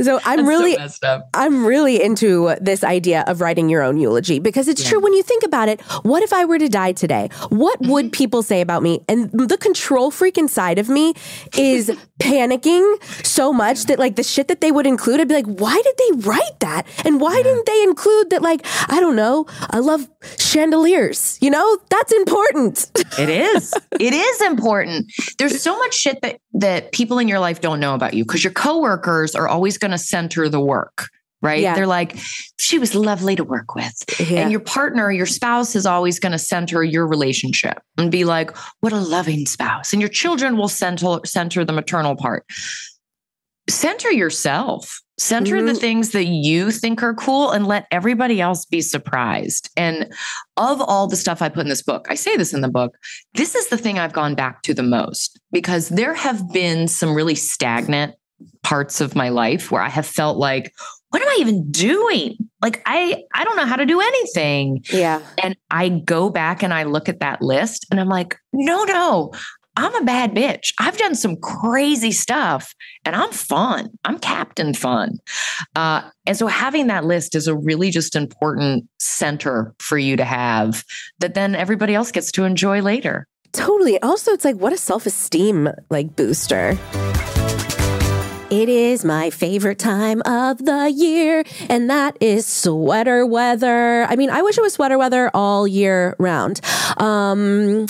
so *laughs* i'm That's really so. I'm really into this idea of writing your own eulogy because it's Yeah. true when you think about it. What if I were to die today? What Mm-hmm. would people say about me? And the control freak inside of me is panicking so much that like the shit that they would include, I'd be like, why did they write that? And why didn't they include that? Like, I don't know. I love chandeliers. You know, that's important. *laughs* It is. it is important. There's so much shit that that people in your life don't know about you because your coworkers are always going to center the work, right? Yeah. They're like, she was lovely to work with. And your partner, your spouse is always going to center your relationship and be like, what a loving spouse. And your children will center center the maternal part. Center yourself. Center the Mhm. things that you think are cool and let everybody else be surprised. And of all the stuff I put in this book, I say this in the book, this is the thing I've gone back to the most because there have been some really stagnant parts of my life where I have felt like, what am I even doing? Like I I don't know how to do anything. yeah. And I go back and I look at that list and I'm like, no, no, I'm a bad bitch. I've done some crazy stuff and I'm fun. I'm Captain Fun. Uh, and so having that list is a really just important center for you to have that then everybody else gets to enjoy later. Totally. Also, it's like what a self-esteem like booster. It is my favorite time of the year, and that is sweater weather. I mean, I wish it was sweater weather all year round. Um,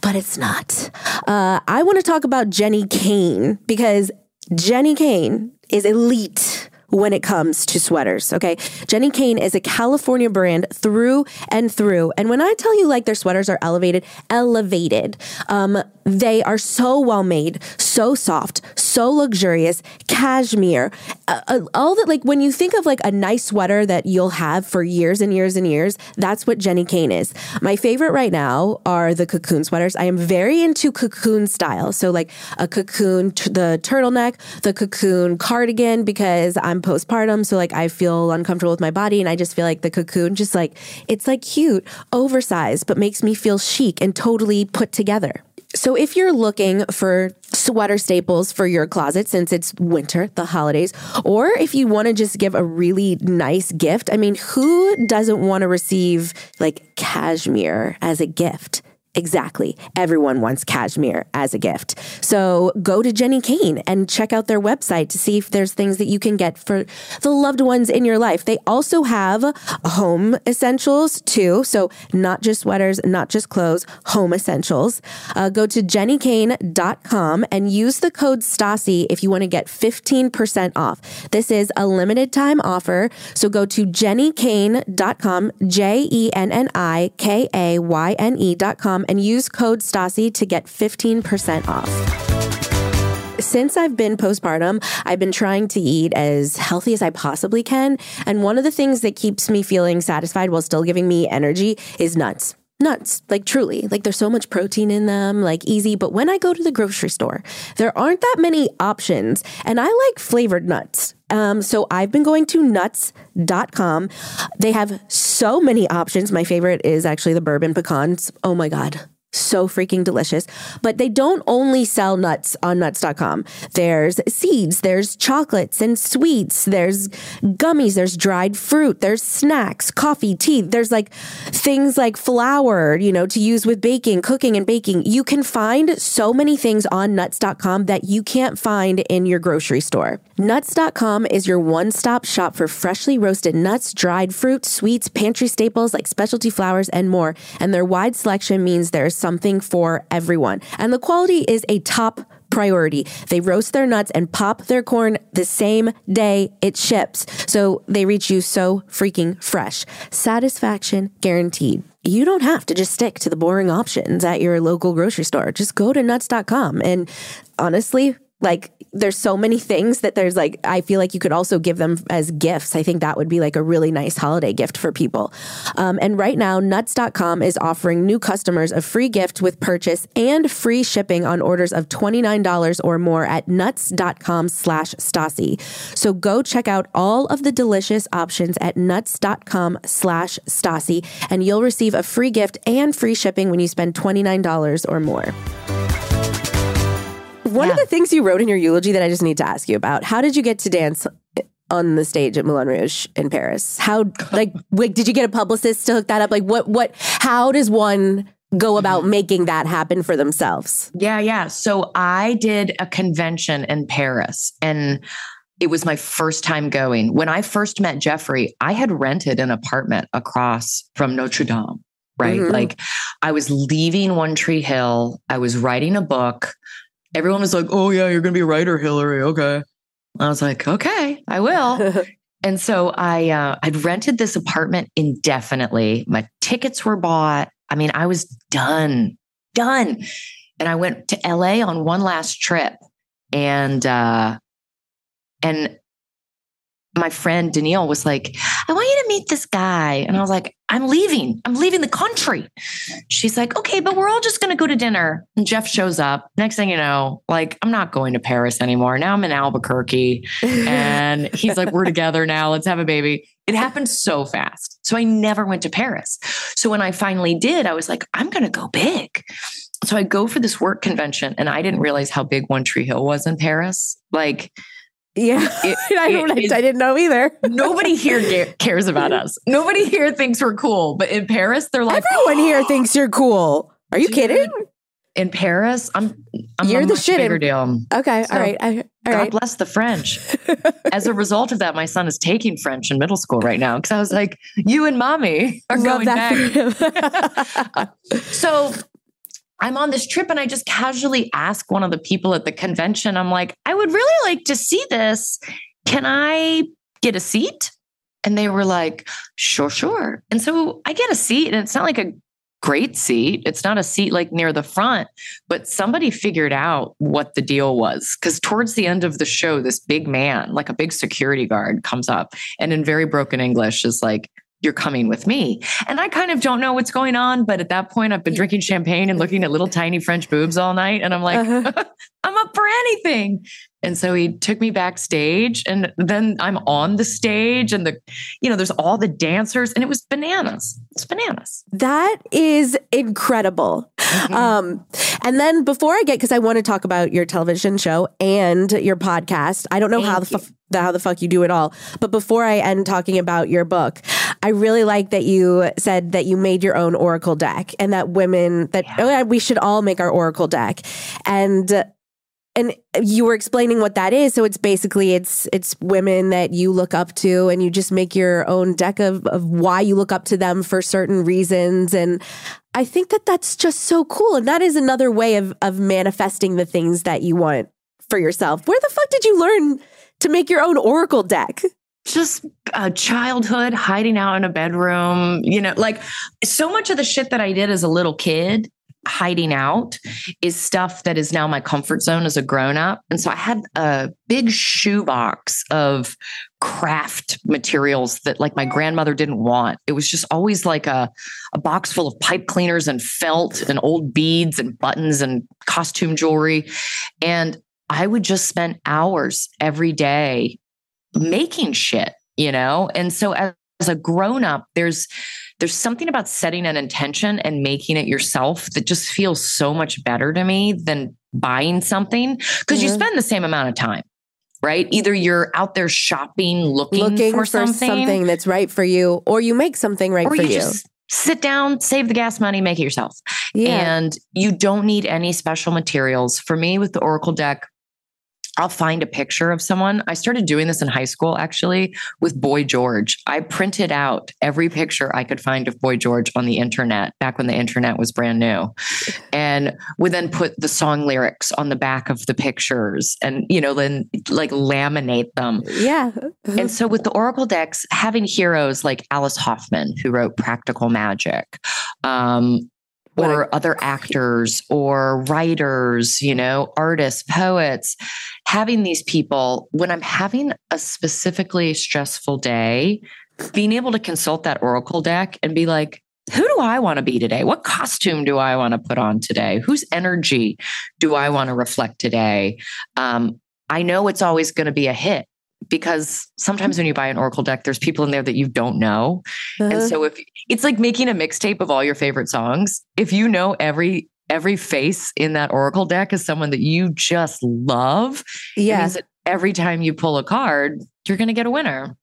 but it's not. Uh, I want to talk about Jenni Kayne because Jenni Kayne is elite when it comes to sweaters. Okay. Jenni Kayne is a California brand through and through. And when I tell you like their sweaters are elevated, elevated, um, they are so well made, so soft, so luxurious, cashmere, uh, uh, all that. Like when you think of like a nice sweater that you'll have for years and years and years, that's what Jenni Kayne is. My favorite right now are the cocoon sweaters. I am very into cocoon style. So like a cocoon, t- the turtleneck, the cocoon cardigan, because I'm postpartum. So like I feel uncomfortable with my body and I just feel like the cocoon just like, it's like cute, oversized, but makes me feel chic and totally put together. So if you're looking for sweater staples for your closet since it's winter, the holidays, or if you want to just give a really nice gift, I mean, who doesn't want to receive like cashmere as a gift? Exactly. Everyone wants cashmere as a gift. So go to Jenni Kayne and check out their website to see if there's things that you can get for the loved ones in your life. They also have home essentials too. So not just sweaters, not just clothes, home essentials. Uh, go to jennikayne.com and use the code STASSI if you want to get 15% off. This is a limited time offer. So go to jennikayne.com, J E N N I K A Y N E.com, and use code STASSI to get 15% off. Since I've been postpartum, I've been trying to eat as healthy as I possibly can. And one of the things that keeps me feeling satisfied while still giving me energy is nuts. Nuts, like truly, like there's so much protein in them, like easy. But when I go to the grocery store, there aren't that many options. And I like flavored nuts. Um, so I've been going to nuts.com. They have so many options. My favorite is actually the bourbon pecans. Oh my God. So freaking delicious. But they don't only sell nuts on nuts.com. There's seeds, there's chocolates and sweets, there's gummies, there's dried fruit, there's snacks, coffee, tea. There's like things like flour, you know, to use with baking, cooking and baking. You can find so many things on nuts.com that you can't find in your grocery store. Nuts.com is your one stop shop for freshly roasted nuts, dried fruit, sweets, pantry staples like specialty flours, and more. And their wide selection means there's something for everyone. And the quality is a top priority. They roast their nuts and pop their corn the same day it ships. So they reach you so freaking fresh. Satisfaction guaranteed. You don't have to just stick to the boring options at your local grocery store. Just go to nuts.com and honestly, like there's so many things that there's like I feel like you could also give them as gifts. I think that would be like a really nice holiday gift for people. Um, and right now, Nuts.com is offering new customers a free gift with purchase and free shipping on orders of $29 or more at nuts.com slash Stassi. So go check out all of the delicious options at nuts.com slash Stassi and you'll receive a free gift and free shipping when you spend $29 or more. One yeah. of the things you wrote in your eulogy that I just need to ask you about, how did you get to dance on the stage at Moulin Rouge in Paris? How *laughs* like wait, did you get a publicist to hook that up? Like what what how does one go about mm-hmm. making that happen for themselves? Yeah, yeah. So I did a convention in Paris and it was my first time going. When I first met Jeffrey, I had rented an apartment across from Notre Dame, right? Mm-hmm. Like I was leaving One Tree Hill, I was writing a book everyone was like, "Oh yeah, you're going to be a writer, Hilarie." Okay. I was like, "Okay, I will." *laughs* and so I uh, I'd rented this apartment indefinitely. My tickets were bought. I mean, I was done, done. And I went to LA on one last trip, and uh, and my friend Danielle was like, I want you to meet this guy. And I was like, I'm leaving. I'm leaving the country. She's like, okay, but we're all just going to go to dinner. And Jeff shows up. Next thing you know, like, I'm not going to Paris anymore. Now I'm in Albuquerque. and *laughs* he's like, we're together now. Let's have a baby. It happened so fast. So I never went to Paris. So when I finally did, I was like, I'm going to go big. So I go for this work convention and I didn't realize how big One Tree Hill was in Paris. Like, yeah, it, *laughs* I don't. It, I didn't know either. nobody here *laughs* cares about us. Nobody here thinks we're cool. But in Paris, they're like, everyone oh, here thinks you're cool. Are you dude, kidding? In Paris, I'm. I'm you're the shit. Bigger deal. Okay, so, all right. I, all God right. bless the French. *laughs* As a result of that, my son is taking French in middle school right now because I was like, "You and mommy are Love going back." so I'm on this trip and I just casually ask one of the people at the convention, I'm like, I would really like to see this. Can I get a seat? And they were like, sure, sure. And so I get a seat, and it's not like a great seat. It's not a seat like near the front, but somebody figured out what the deal was. Because towards the end of the show, this big man, like a big security guard, comes up and in very broken English is like, you're coming with me. And I kind of don't know what's going on. But at that point, I've been drinking champagne and looking at little tiny French boobs all night. And I'm like, uh-huh. *laughs* I'm up for anything. And so he took me backstage and then I'm on the stage and the, you know, there's all the dancers and it was bananas. It's bananas. That is incredible. Mm-hmm. Um, and then before I get, cause I want to talk about your television show and your podcast. I don't know Thank how the, f- the, how the fuck you do it all, but before I end talking about your book, I really like that you said that you made your own Oracle deck and that women that yeah. oh, we should all make our Oracle deck. And and you were explaining what that is. So it's basically it's it's women that you look up to and you just make your own deck of, of why you look up to them for certain reasons. And i think that that's just so cool. And that is another way of of manifesting the things that you want for yourself. Where the fuck did you learn to make your own oracle deck just a childhood hiding out in a bedroom you know like so much of the shit that i did as a little kid hiding out is stuff that is now my comfort zone as a grown up. And so I had a big shoebox of craft materials that like my grandmother didn't want. It was just always like a, a box full of pipe cleaners and felt and old beads and buttons and costume jewelry. And I would just spend hours every day making shit, you know? And so as, as a grown up, there's there's something about setting an intention and making it yourself that just feels so much better to me than buying something because mm-hmm. you spend the same amount of time right? Either you're out there shopping, looking, looking for, for something. something. that's right for you, or you make something right or for you. you. sit down, save the gas money, make it yourself. Yeah. And you don't need any special materials. For me, with the Oracle deck, I'll find a picture of someone. I started doing this in high school actually with Boy George. I printed out every picture I could find of Boy George on the internet back when the internet was brand new and would then put the song lyrics on the back of the pictures and, you know, then like laminate them. Yeah. and so with the Oracle decks, having heroes like Alice Hoffman, who wrote Practical Magic, um, or other actors or writers, you know, artists, poets, having these people when I'm having a specifically stressful day, being able to consult that oracle deck and be like, who do I want to be today? What costume do I want to put on today? Whose energy do I want to reflect today? Um, I know it's always going to be a hit because sometimes when you buy an oracle deck there's people in there that you don't know uh-huh. and so if it's like making a mixtape of all your favorite songs if you know every every face in that oracle deck is someone that you just love. Yeah. every time you pull a card you're going to get a winner.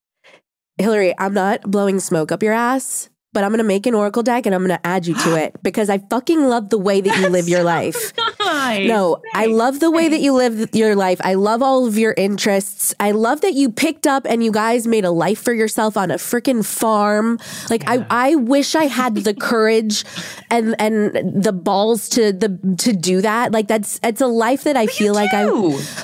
Hilarie i'm not blowing smoke up your ass but I'm going to make an Oracle deck and I'm going to add you to *gasps* it because I fucking love the way that you live your life. *laughs* Nice. No, Thanks. I love the way that you live your life. I love all of your interests. I love that you picked up and you guys made a life for yourself on a freaking farm. Like yeah. I, I wish I had the *laughs* courage and and the balls to the to do that. Like that's it's a life that I but feel like I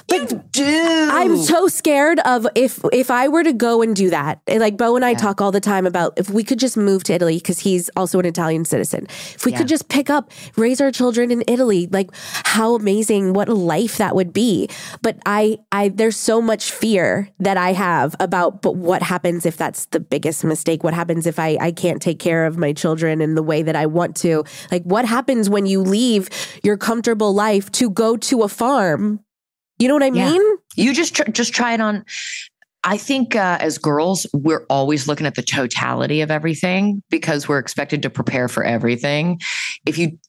but you do. I'm so scared of if if I were to go and do that. Like Beau and I yeah. talk all the time about if we could just move to Italy because he's also an Italian citizen. If we yeah. could just pick up, raise our children in Italy, like how amazing, what a life that would be. But I, I, there's so much fear that I have about, but what happens if that's the biggest mistake? What happens if I, I can't take care of my children in the way that I want to? Like, what happens when you leave your comfortable life to go to a farm? You know what I yeah. mean? You just tr- just try it on I think uh, as girls, we're always looking at the totality of everything because we're expected to prepare for everything. If you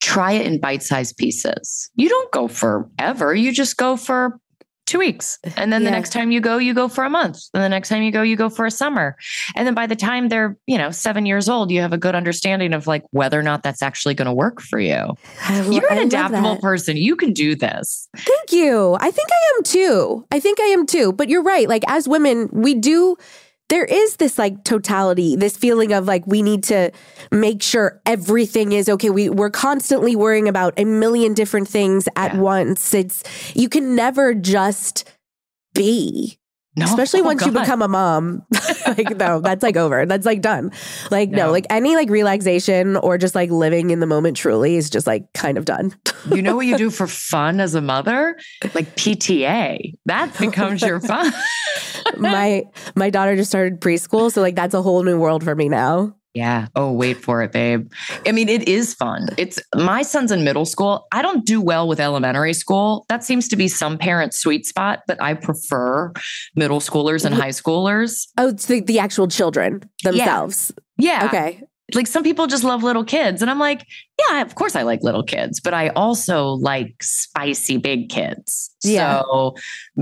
try it in bite sized pieces, you don't go forever, you just go for two weeks. And then yeah. the next time you go, you go for a month. And the next time you go, you go for a summer. And then by the time they're, you know, seven years old, you have a good understanding of like whether or not that's actually going to work for you. I, You're an I adaptable person. You can do this. Thank you. I think I am too. I think I am too. But you're right. Like as women, we do there is this like totality, this feeling of like we need to make sure everything is okay. We we're constantly worrying about a million different things at yeah. once. It's you can never just be. No, Especially oh once God. you become a mom. *laughs* like, no, that's like over. That's like done. Like, no. no, like any like relaxation or just like living in the moment truly is just like kind of done. you know what you do *laughs* for fun as a mother? Like PTA. That becomes your *laughs* fun. My my daughter just started preschool, so like that's a whole new world for me now. Yeah. Oh, wait for it, babe. I mean, it is fun. It's my son's in middle school. I don't do well with elementary school. That seems to be some parents' sweet spot, but I prefer middle schoolers and high schoolers. Oh, it's the, the actual children themselves. Yeah. yeah. Okay. Like some people just love little kids. And I'm like, yeah, of course I like little kids, but I also like spicy big kids. Yeah. So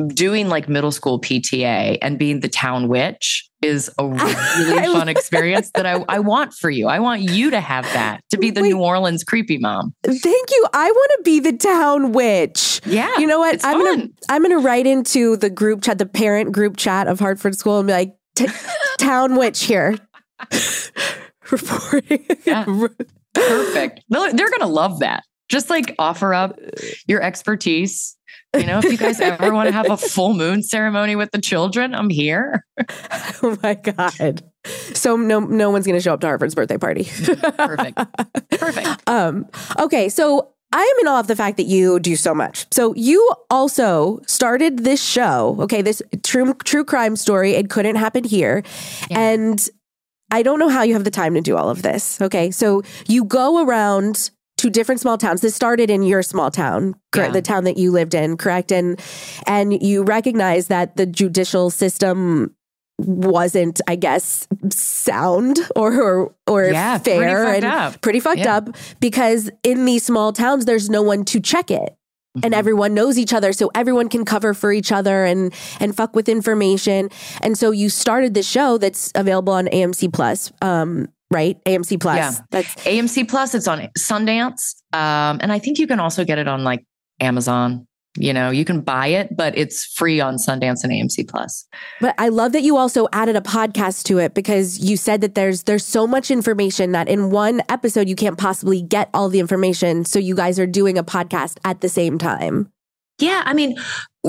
doing like middle school PTA and being the town witch is a *laughs* really fun experience that I, I want for you. I want you to have that, to be the Wait, New Orleans creepy mom. Thank you. I want to be the town witch. Yeah. You know what? I'm fun. gonna I'm gonna write into the group chat, the parent group chat of Hartford School and be like, *laughs* town witch here. *laughs* Reporting. Yeah. *laughs* Perfect. They're going to love that. Just like offer up your expertise you know, if you guys ever want to have a full moon ceremony with the children, I'm here. *laughs* oh my God. So no no one's gonna show up to Hartford's birthday party. Perfect. Perfect. *laughs* Um, okay, so I am in awe of the fact that you do so much. So you also started this show, okay, this true true crime story. It couldn't happen here. Yeah. And I don't know how you have the time to do all of this. Okay. So you go around to different small towns. This started in your small town. Yeah. The town that you lived in, correct? And and you recognize that the judicial system wasn't, I guess, sound or or, or yeah, fair pretty and up. pretty fucked yeah. up because in these small towns there's no one to check it. Mm-hmm. And everyone knows each other, so everyone can cover for each other and and fuck with information. And so you started this show that's available on AMC Plus. Um, right? AMC Plus. Yeah. That's AMC Plus. It's on Sundance. Um, and I think you can also get it on like Amazon. You know, you can buy it, but it's free on Sundance and AMC Plus. But I love that you also added a podcast to it because you said that there's there's so much information that in one episode you can't possibly get all the information. So you guys are doing a podcast at the same time. Yeah, I mean,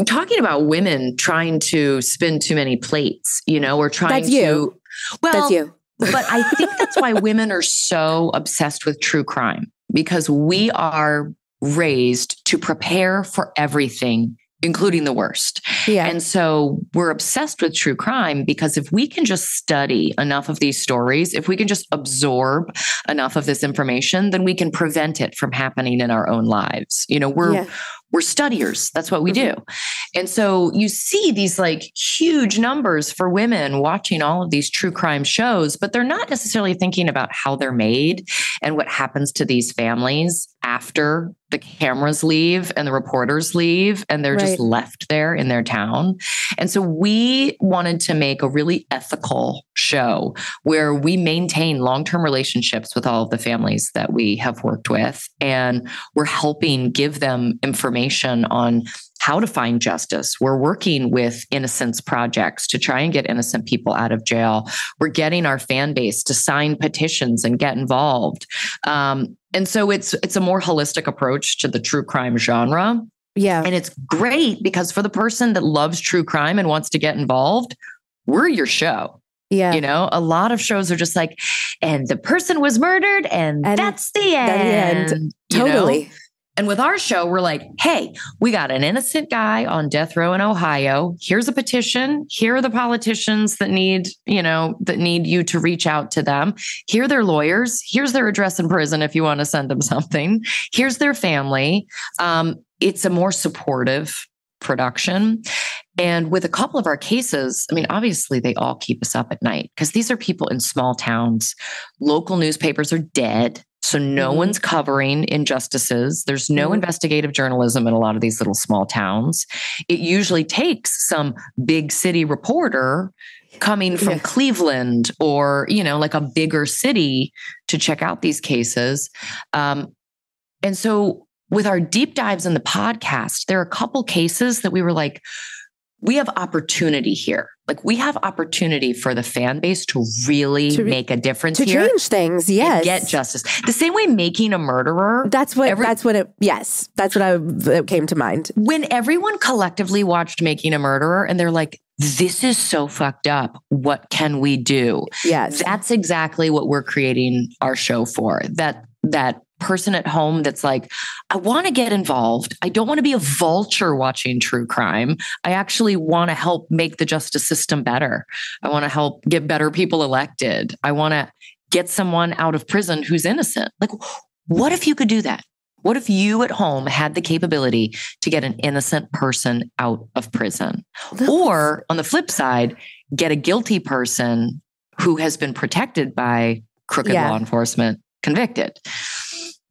talking about women trying to spin too many plates, you know, or trying That's you. to well, That's you but I think that's why women are so obsessed with true crime because we are raised to prepare for everything including the worst. Yeah. And so we're obsessed with true crime because if we can just study enough of these stories, if we can just absorb enough of this information, then we can prevent it from happening in our own lives. You know, we're Yeah. We're studiers. That's what we mm-hmm. do. And so you see these like huge numbers for women watching all of these true crime shows, but they're not necessarily thinking about how they're made and what happens to these families after the cameras leave and the reporters leave and they're just left there in their town. And so we wanted to make a really ethical show where we maintain long-term relationships with all of the families that we have worked with and we're helping give them information on how to find justice. We're working with innocence projects to try and get innocent people out of jail. We're getting our fan base to sign petitions and get involved. Um, and so it's it's a more holistic approach to the true crime genre. Yeah. And it's great because for the person that loves true crime and wants to get involved, we're your show. Yeah. You know, a lot of shows are just like, and the person was murdered, and, And that's the end. the end. you know? And with our show, we're like, hey, we got an innocent guy on death row in Ohio. Here's a petition. Here are the politicians that need, you know, that need you to reach out to them. Here are their lawyers. Here's their address in prison if you want to send them something. Here's their family. Um, it's a more supportive production. And with a couple of our cases, I mean, obviously they all keep us up at night because these are people in small towns. Local newspapers are dead. So no Mhm. one's covering injustices. There's no Mhm. investigative journalism in a lot of these little small towns. It usually takes some big city reporter coming from Yeah. Cleveland or, you know, like a bigger city to check out these cases. Um, and so with our deep dives in the podcast, there are a couple cases that we were like, we have opportunity here. Like we have opportunity for the fan base to really To re- make a difference To here. change things. Yes. Get justice. The same way making a murderer. That's what, Every- that's what it, yes. That's what I, that came to mind. when everyone collectively watched Making a Murderer and they're like, this is so fucked up. What can we do? Yes. That's exactly what we're creating our show for. That that person at home that's like, I want to get involved. I don't want to be a vulture watching true crime. I actually want to help make the justice system better. I want to help get better people elected. I want to get someone out of prison who's innocent. Like, what if you could do that? What if you at home had the capability to get an innocent person out of prison? Or on the flip side, get a guilty person who has been protected by crooked Yeah. law enforcement convicted.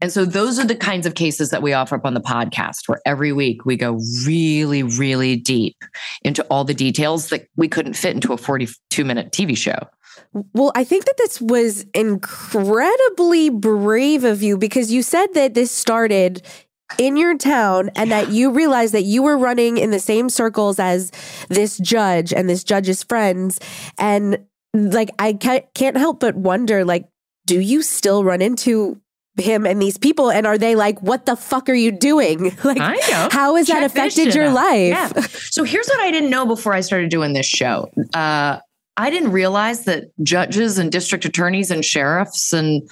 And so those are the kinds of cases that we offer up on the podcast, where every week we go really, really deep into all the details that we couldn't fit into a 42 minute TV show. Well, I think that this was incredibly brave of you because you said that this started in your town and that you realized that you were running in the same circles as this judge and this judge's friends. And like, I can't help but wonder, like, do you still run into him and these people? And are they like, what the fuck are you doing? *laughs* like, I know. how has that Check this affected your out. life? Yeah. *laughs* So here's what I didn't know before I started doing this show. Uh, I didn't realize that judges and district attorneys and sheriffs and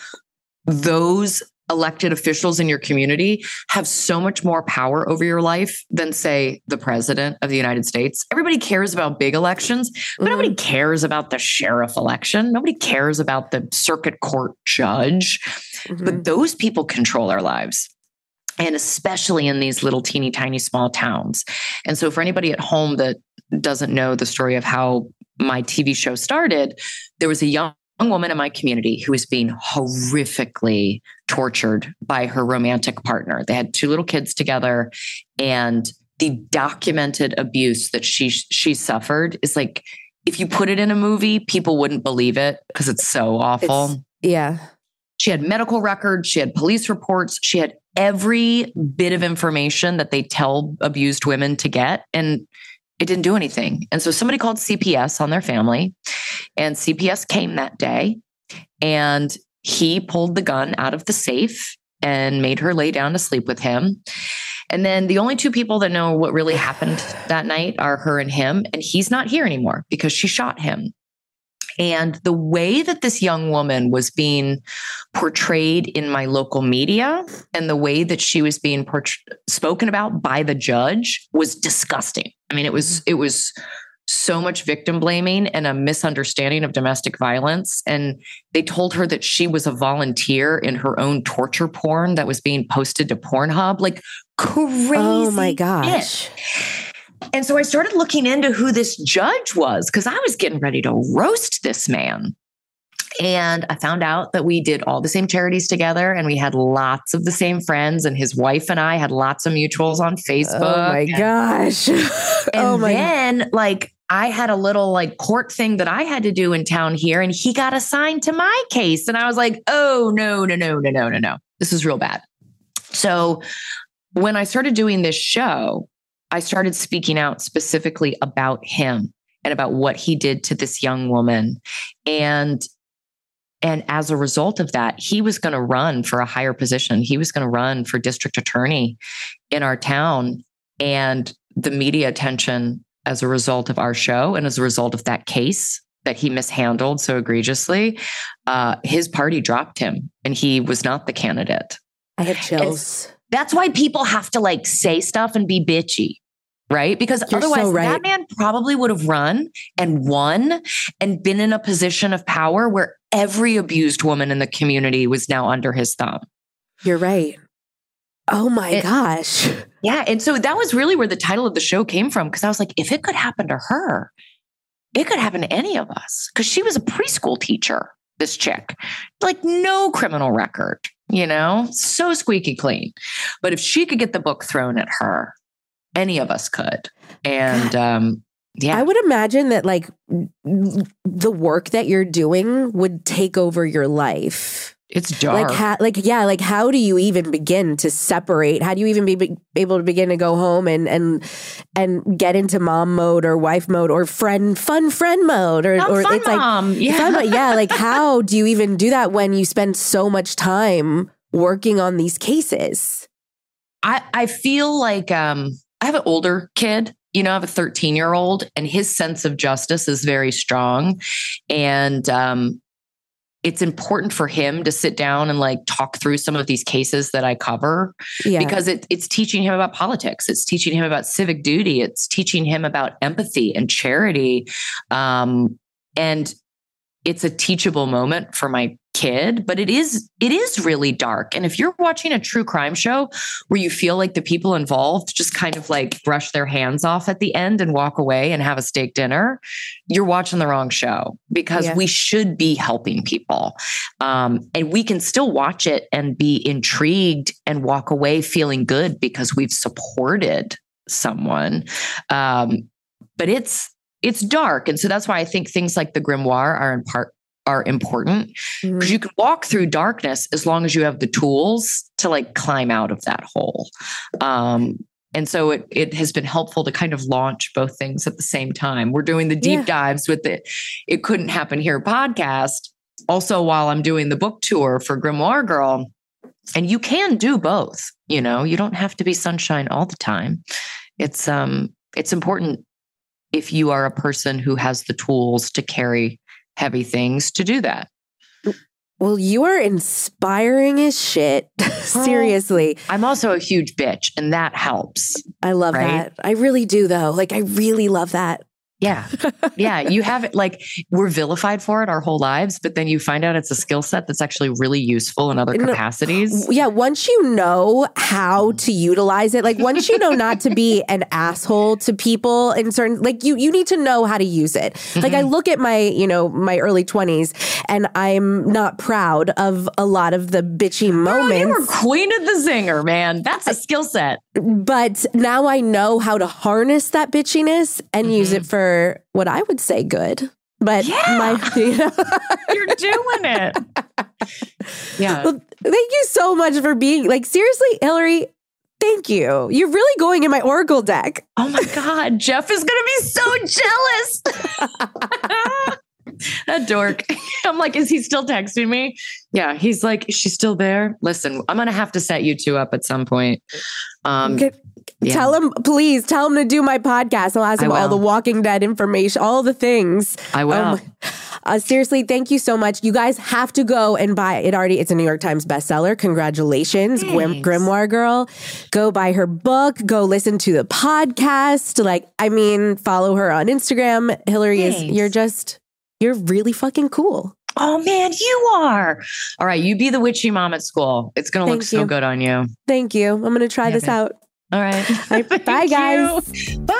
those elected officials in your community have so much more power over your life than, say, the president of the United States. Everybody cares about big elections, but Mhm. nobody cares about the sheriff election. Nobody cares about the circuit court judge. Mhm. But those people control our lives. And especially in these little teeny tiny small towns. And so, for anybody at home that doesn't know the story of how my TV show started, there was a young woman in my community who was being horrifically tortured by her romantic partner. They had two little kids together, and the documented abuse that she she suffered is like if you put it in a movie, people wouldn't believe it because it's so awful. It's- yeah. She had medical records, she had police reports, she had every bit of information that they tell abused women to get. And it didn't do anything. And so somebody called CPS on their family, and CPS came that day and he pulled the gun out of the safe and made her lay down to sleep with him. And then the only two people that know what really happened that night are her and him. And he's not here anymore because she shot him. And the way that this young woman was being portrayed in my local media and the way that she was being port- spoken about by the judge was disgusting. I mean, it was, it was so much victim blaming and a misunderstanding of domestic violence. And they told her that she was a volunteer in her own torture porn that was being posted to Pornhub. Like crazy. Oh my gosh. And so I started looking into who this judge was because I was getting ready to roast this man. And I found out that we did all the same charities together and we had lots of the same friends. And his wife and I had lots of mutuals on oh Facebook. Oh my and, gosh. *laughs* And oh my then, like, I had a little like court thing that I had to do in town here, and he got assigned to my case. And I was like, oh, no, no, no, no, no, no, no. This is real bad. So when I started doing this show, I started speaking out specifically about him and about what he did to this young woman. And and as a result of that, he was going to run for a higher position. He was going to run for district attorney in our town. And the media attention as a result of our show and as a result of that case that he mishandled so egregiously, uh, his party dropped him and he was not the candidate. I have chills. And that's why people have to like say stuff and be bitchy right? Because You're otherwise, so right. that man probably would have run and won and been in a position of power where every abused woman in the community was now under his thumb. You're right. Oh my It- gosh. Yeah. And so that was really where the title of the show came from. Cause I was like, if it could happen to her, it could happen to any of us. Cause she was a preschool teacher, this chick, like no criminal record, you know, so squeaky clean. But if she could get the book thrown at her, any of us could. And um, yeah. I would imagine that like the work that you're doing would take over your life. it's dark. Like, how, like, yeah, like, how do you even begin to separate? How do you even be, be able to begin to go home and and and get into mom mode or wife mode or friend, fun friend mode or or fun it's like, mom. yeah. *laughs* fun, yeah, like, how do you even do that when you spend so much time working on these cases? I, I feel like um, I have an older kid. You know, I have a 13 year old, and his sense of justice is very strong. And um, it's important for him to sit down and like talk through some of these cases that I cover Yeah, because it, it's teaching him about politics. It's teaching him about civic duty. It's teaching him about empathy and charity. Um, and it's a teachable moment for my kid, but it is it is really dark. And if you're watching a true crime show where you feel like the people involved just kind of like brush their hands off at the end and walk away and have a steak dinner, you're watching the wrong show because Yeah. we should be helping people. Um, and we can still watch it and be intrigued and walk away feeling good because we've supported someone. Um, but it's it's dark, and so that's why I think things like the grimoire are in part are important because you can walk through darkness as long as you have the tools to like climb out of that hole. Um, and so it it has been helpful to kind of launch both things at the same time. We're doing the deep Yeah. dives with the It Couldn't Happen Here podcast. Also, while I'm doing the book tour for Grimoire Girl, and you can do both. You know, you don't have to be sunshine all the time. It's um, it's important if you are a person who has the tools to carry heavy things to do that. Well, you are inspiring as shit. *laughs* Seriously. I'm also a huge bitch, and that helps. I love Right? that. I really do, though. Like, I really love that. Yeah. yeah. You have it like we're vilified for it our whole lives, but then you find out it's a skill set that's actually really useful in other capacities. Yeah, once you know how to utilize it, like once you know not to be an asshole to people in certain like you you need to know how to use it. Like I mm-hmm. look at my, you know, my early 20s and I'm not proud of a lot of the bitchy Girl, you were moments, queen of the zinger, man. That's a skill set. but now I know how to harness that bitchiness and use mm-hmm. it for what I would say good. But Yeah. my *laughs* you know, You're doing it. *laughs* Yeah. Well, thank you so much for being like seriously, Hilarie. Thank you. You're really going in my Oracle deck. Oh my God. Jeff is going to be so jealous. *laughs* that dork. I'm like, is he still texting me? Yeah. He's like, she's still there? Listen, I'm going to have to set you two up at some point. Um, Get- yeah. Tell him, please tell him to do my podcast. I'll ask him all the Walking Dead information, all the things. I will. Um, Uh, seriously, thank you so much. You guys have to go and buy it. Already, it's a New York Times bestseller. Congratulations, Grim, Grimoire Girl. Go buy her book. Go listen to the podcast. Like, I mean, follow her on Instagram. Hilarie Thanks. is. You're just. You're really fucking cool. Oh man, you are. All right, you be the witchy mom at school. It's gonna look Thank so good on you. Thank you. I'm gonna try Yeah, this babe. out. All right. *laughs* *laughs* bye, guys. You. Bye.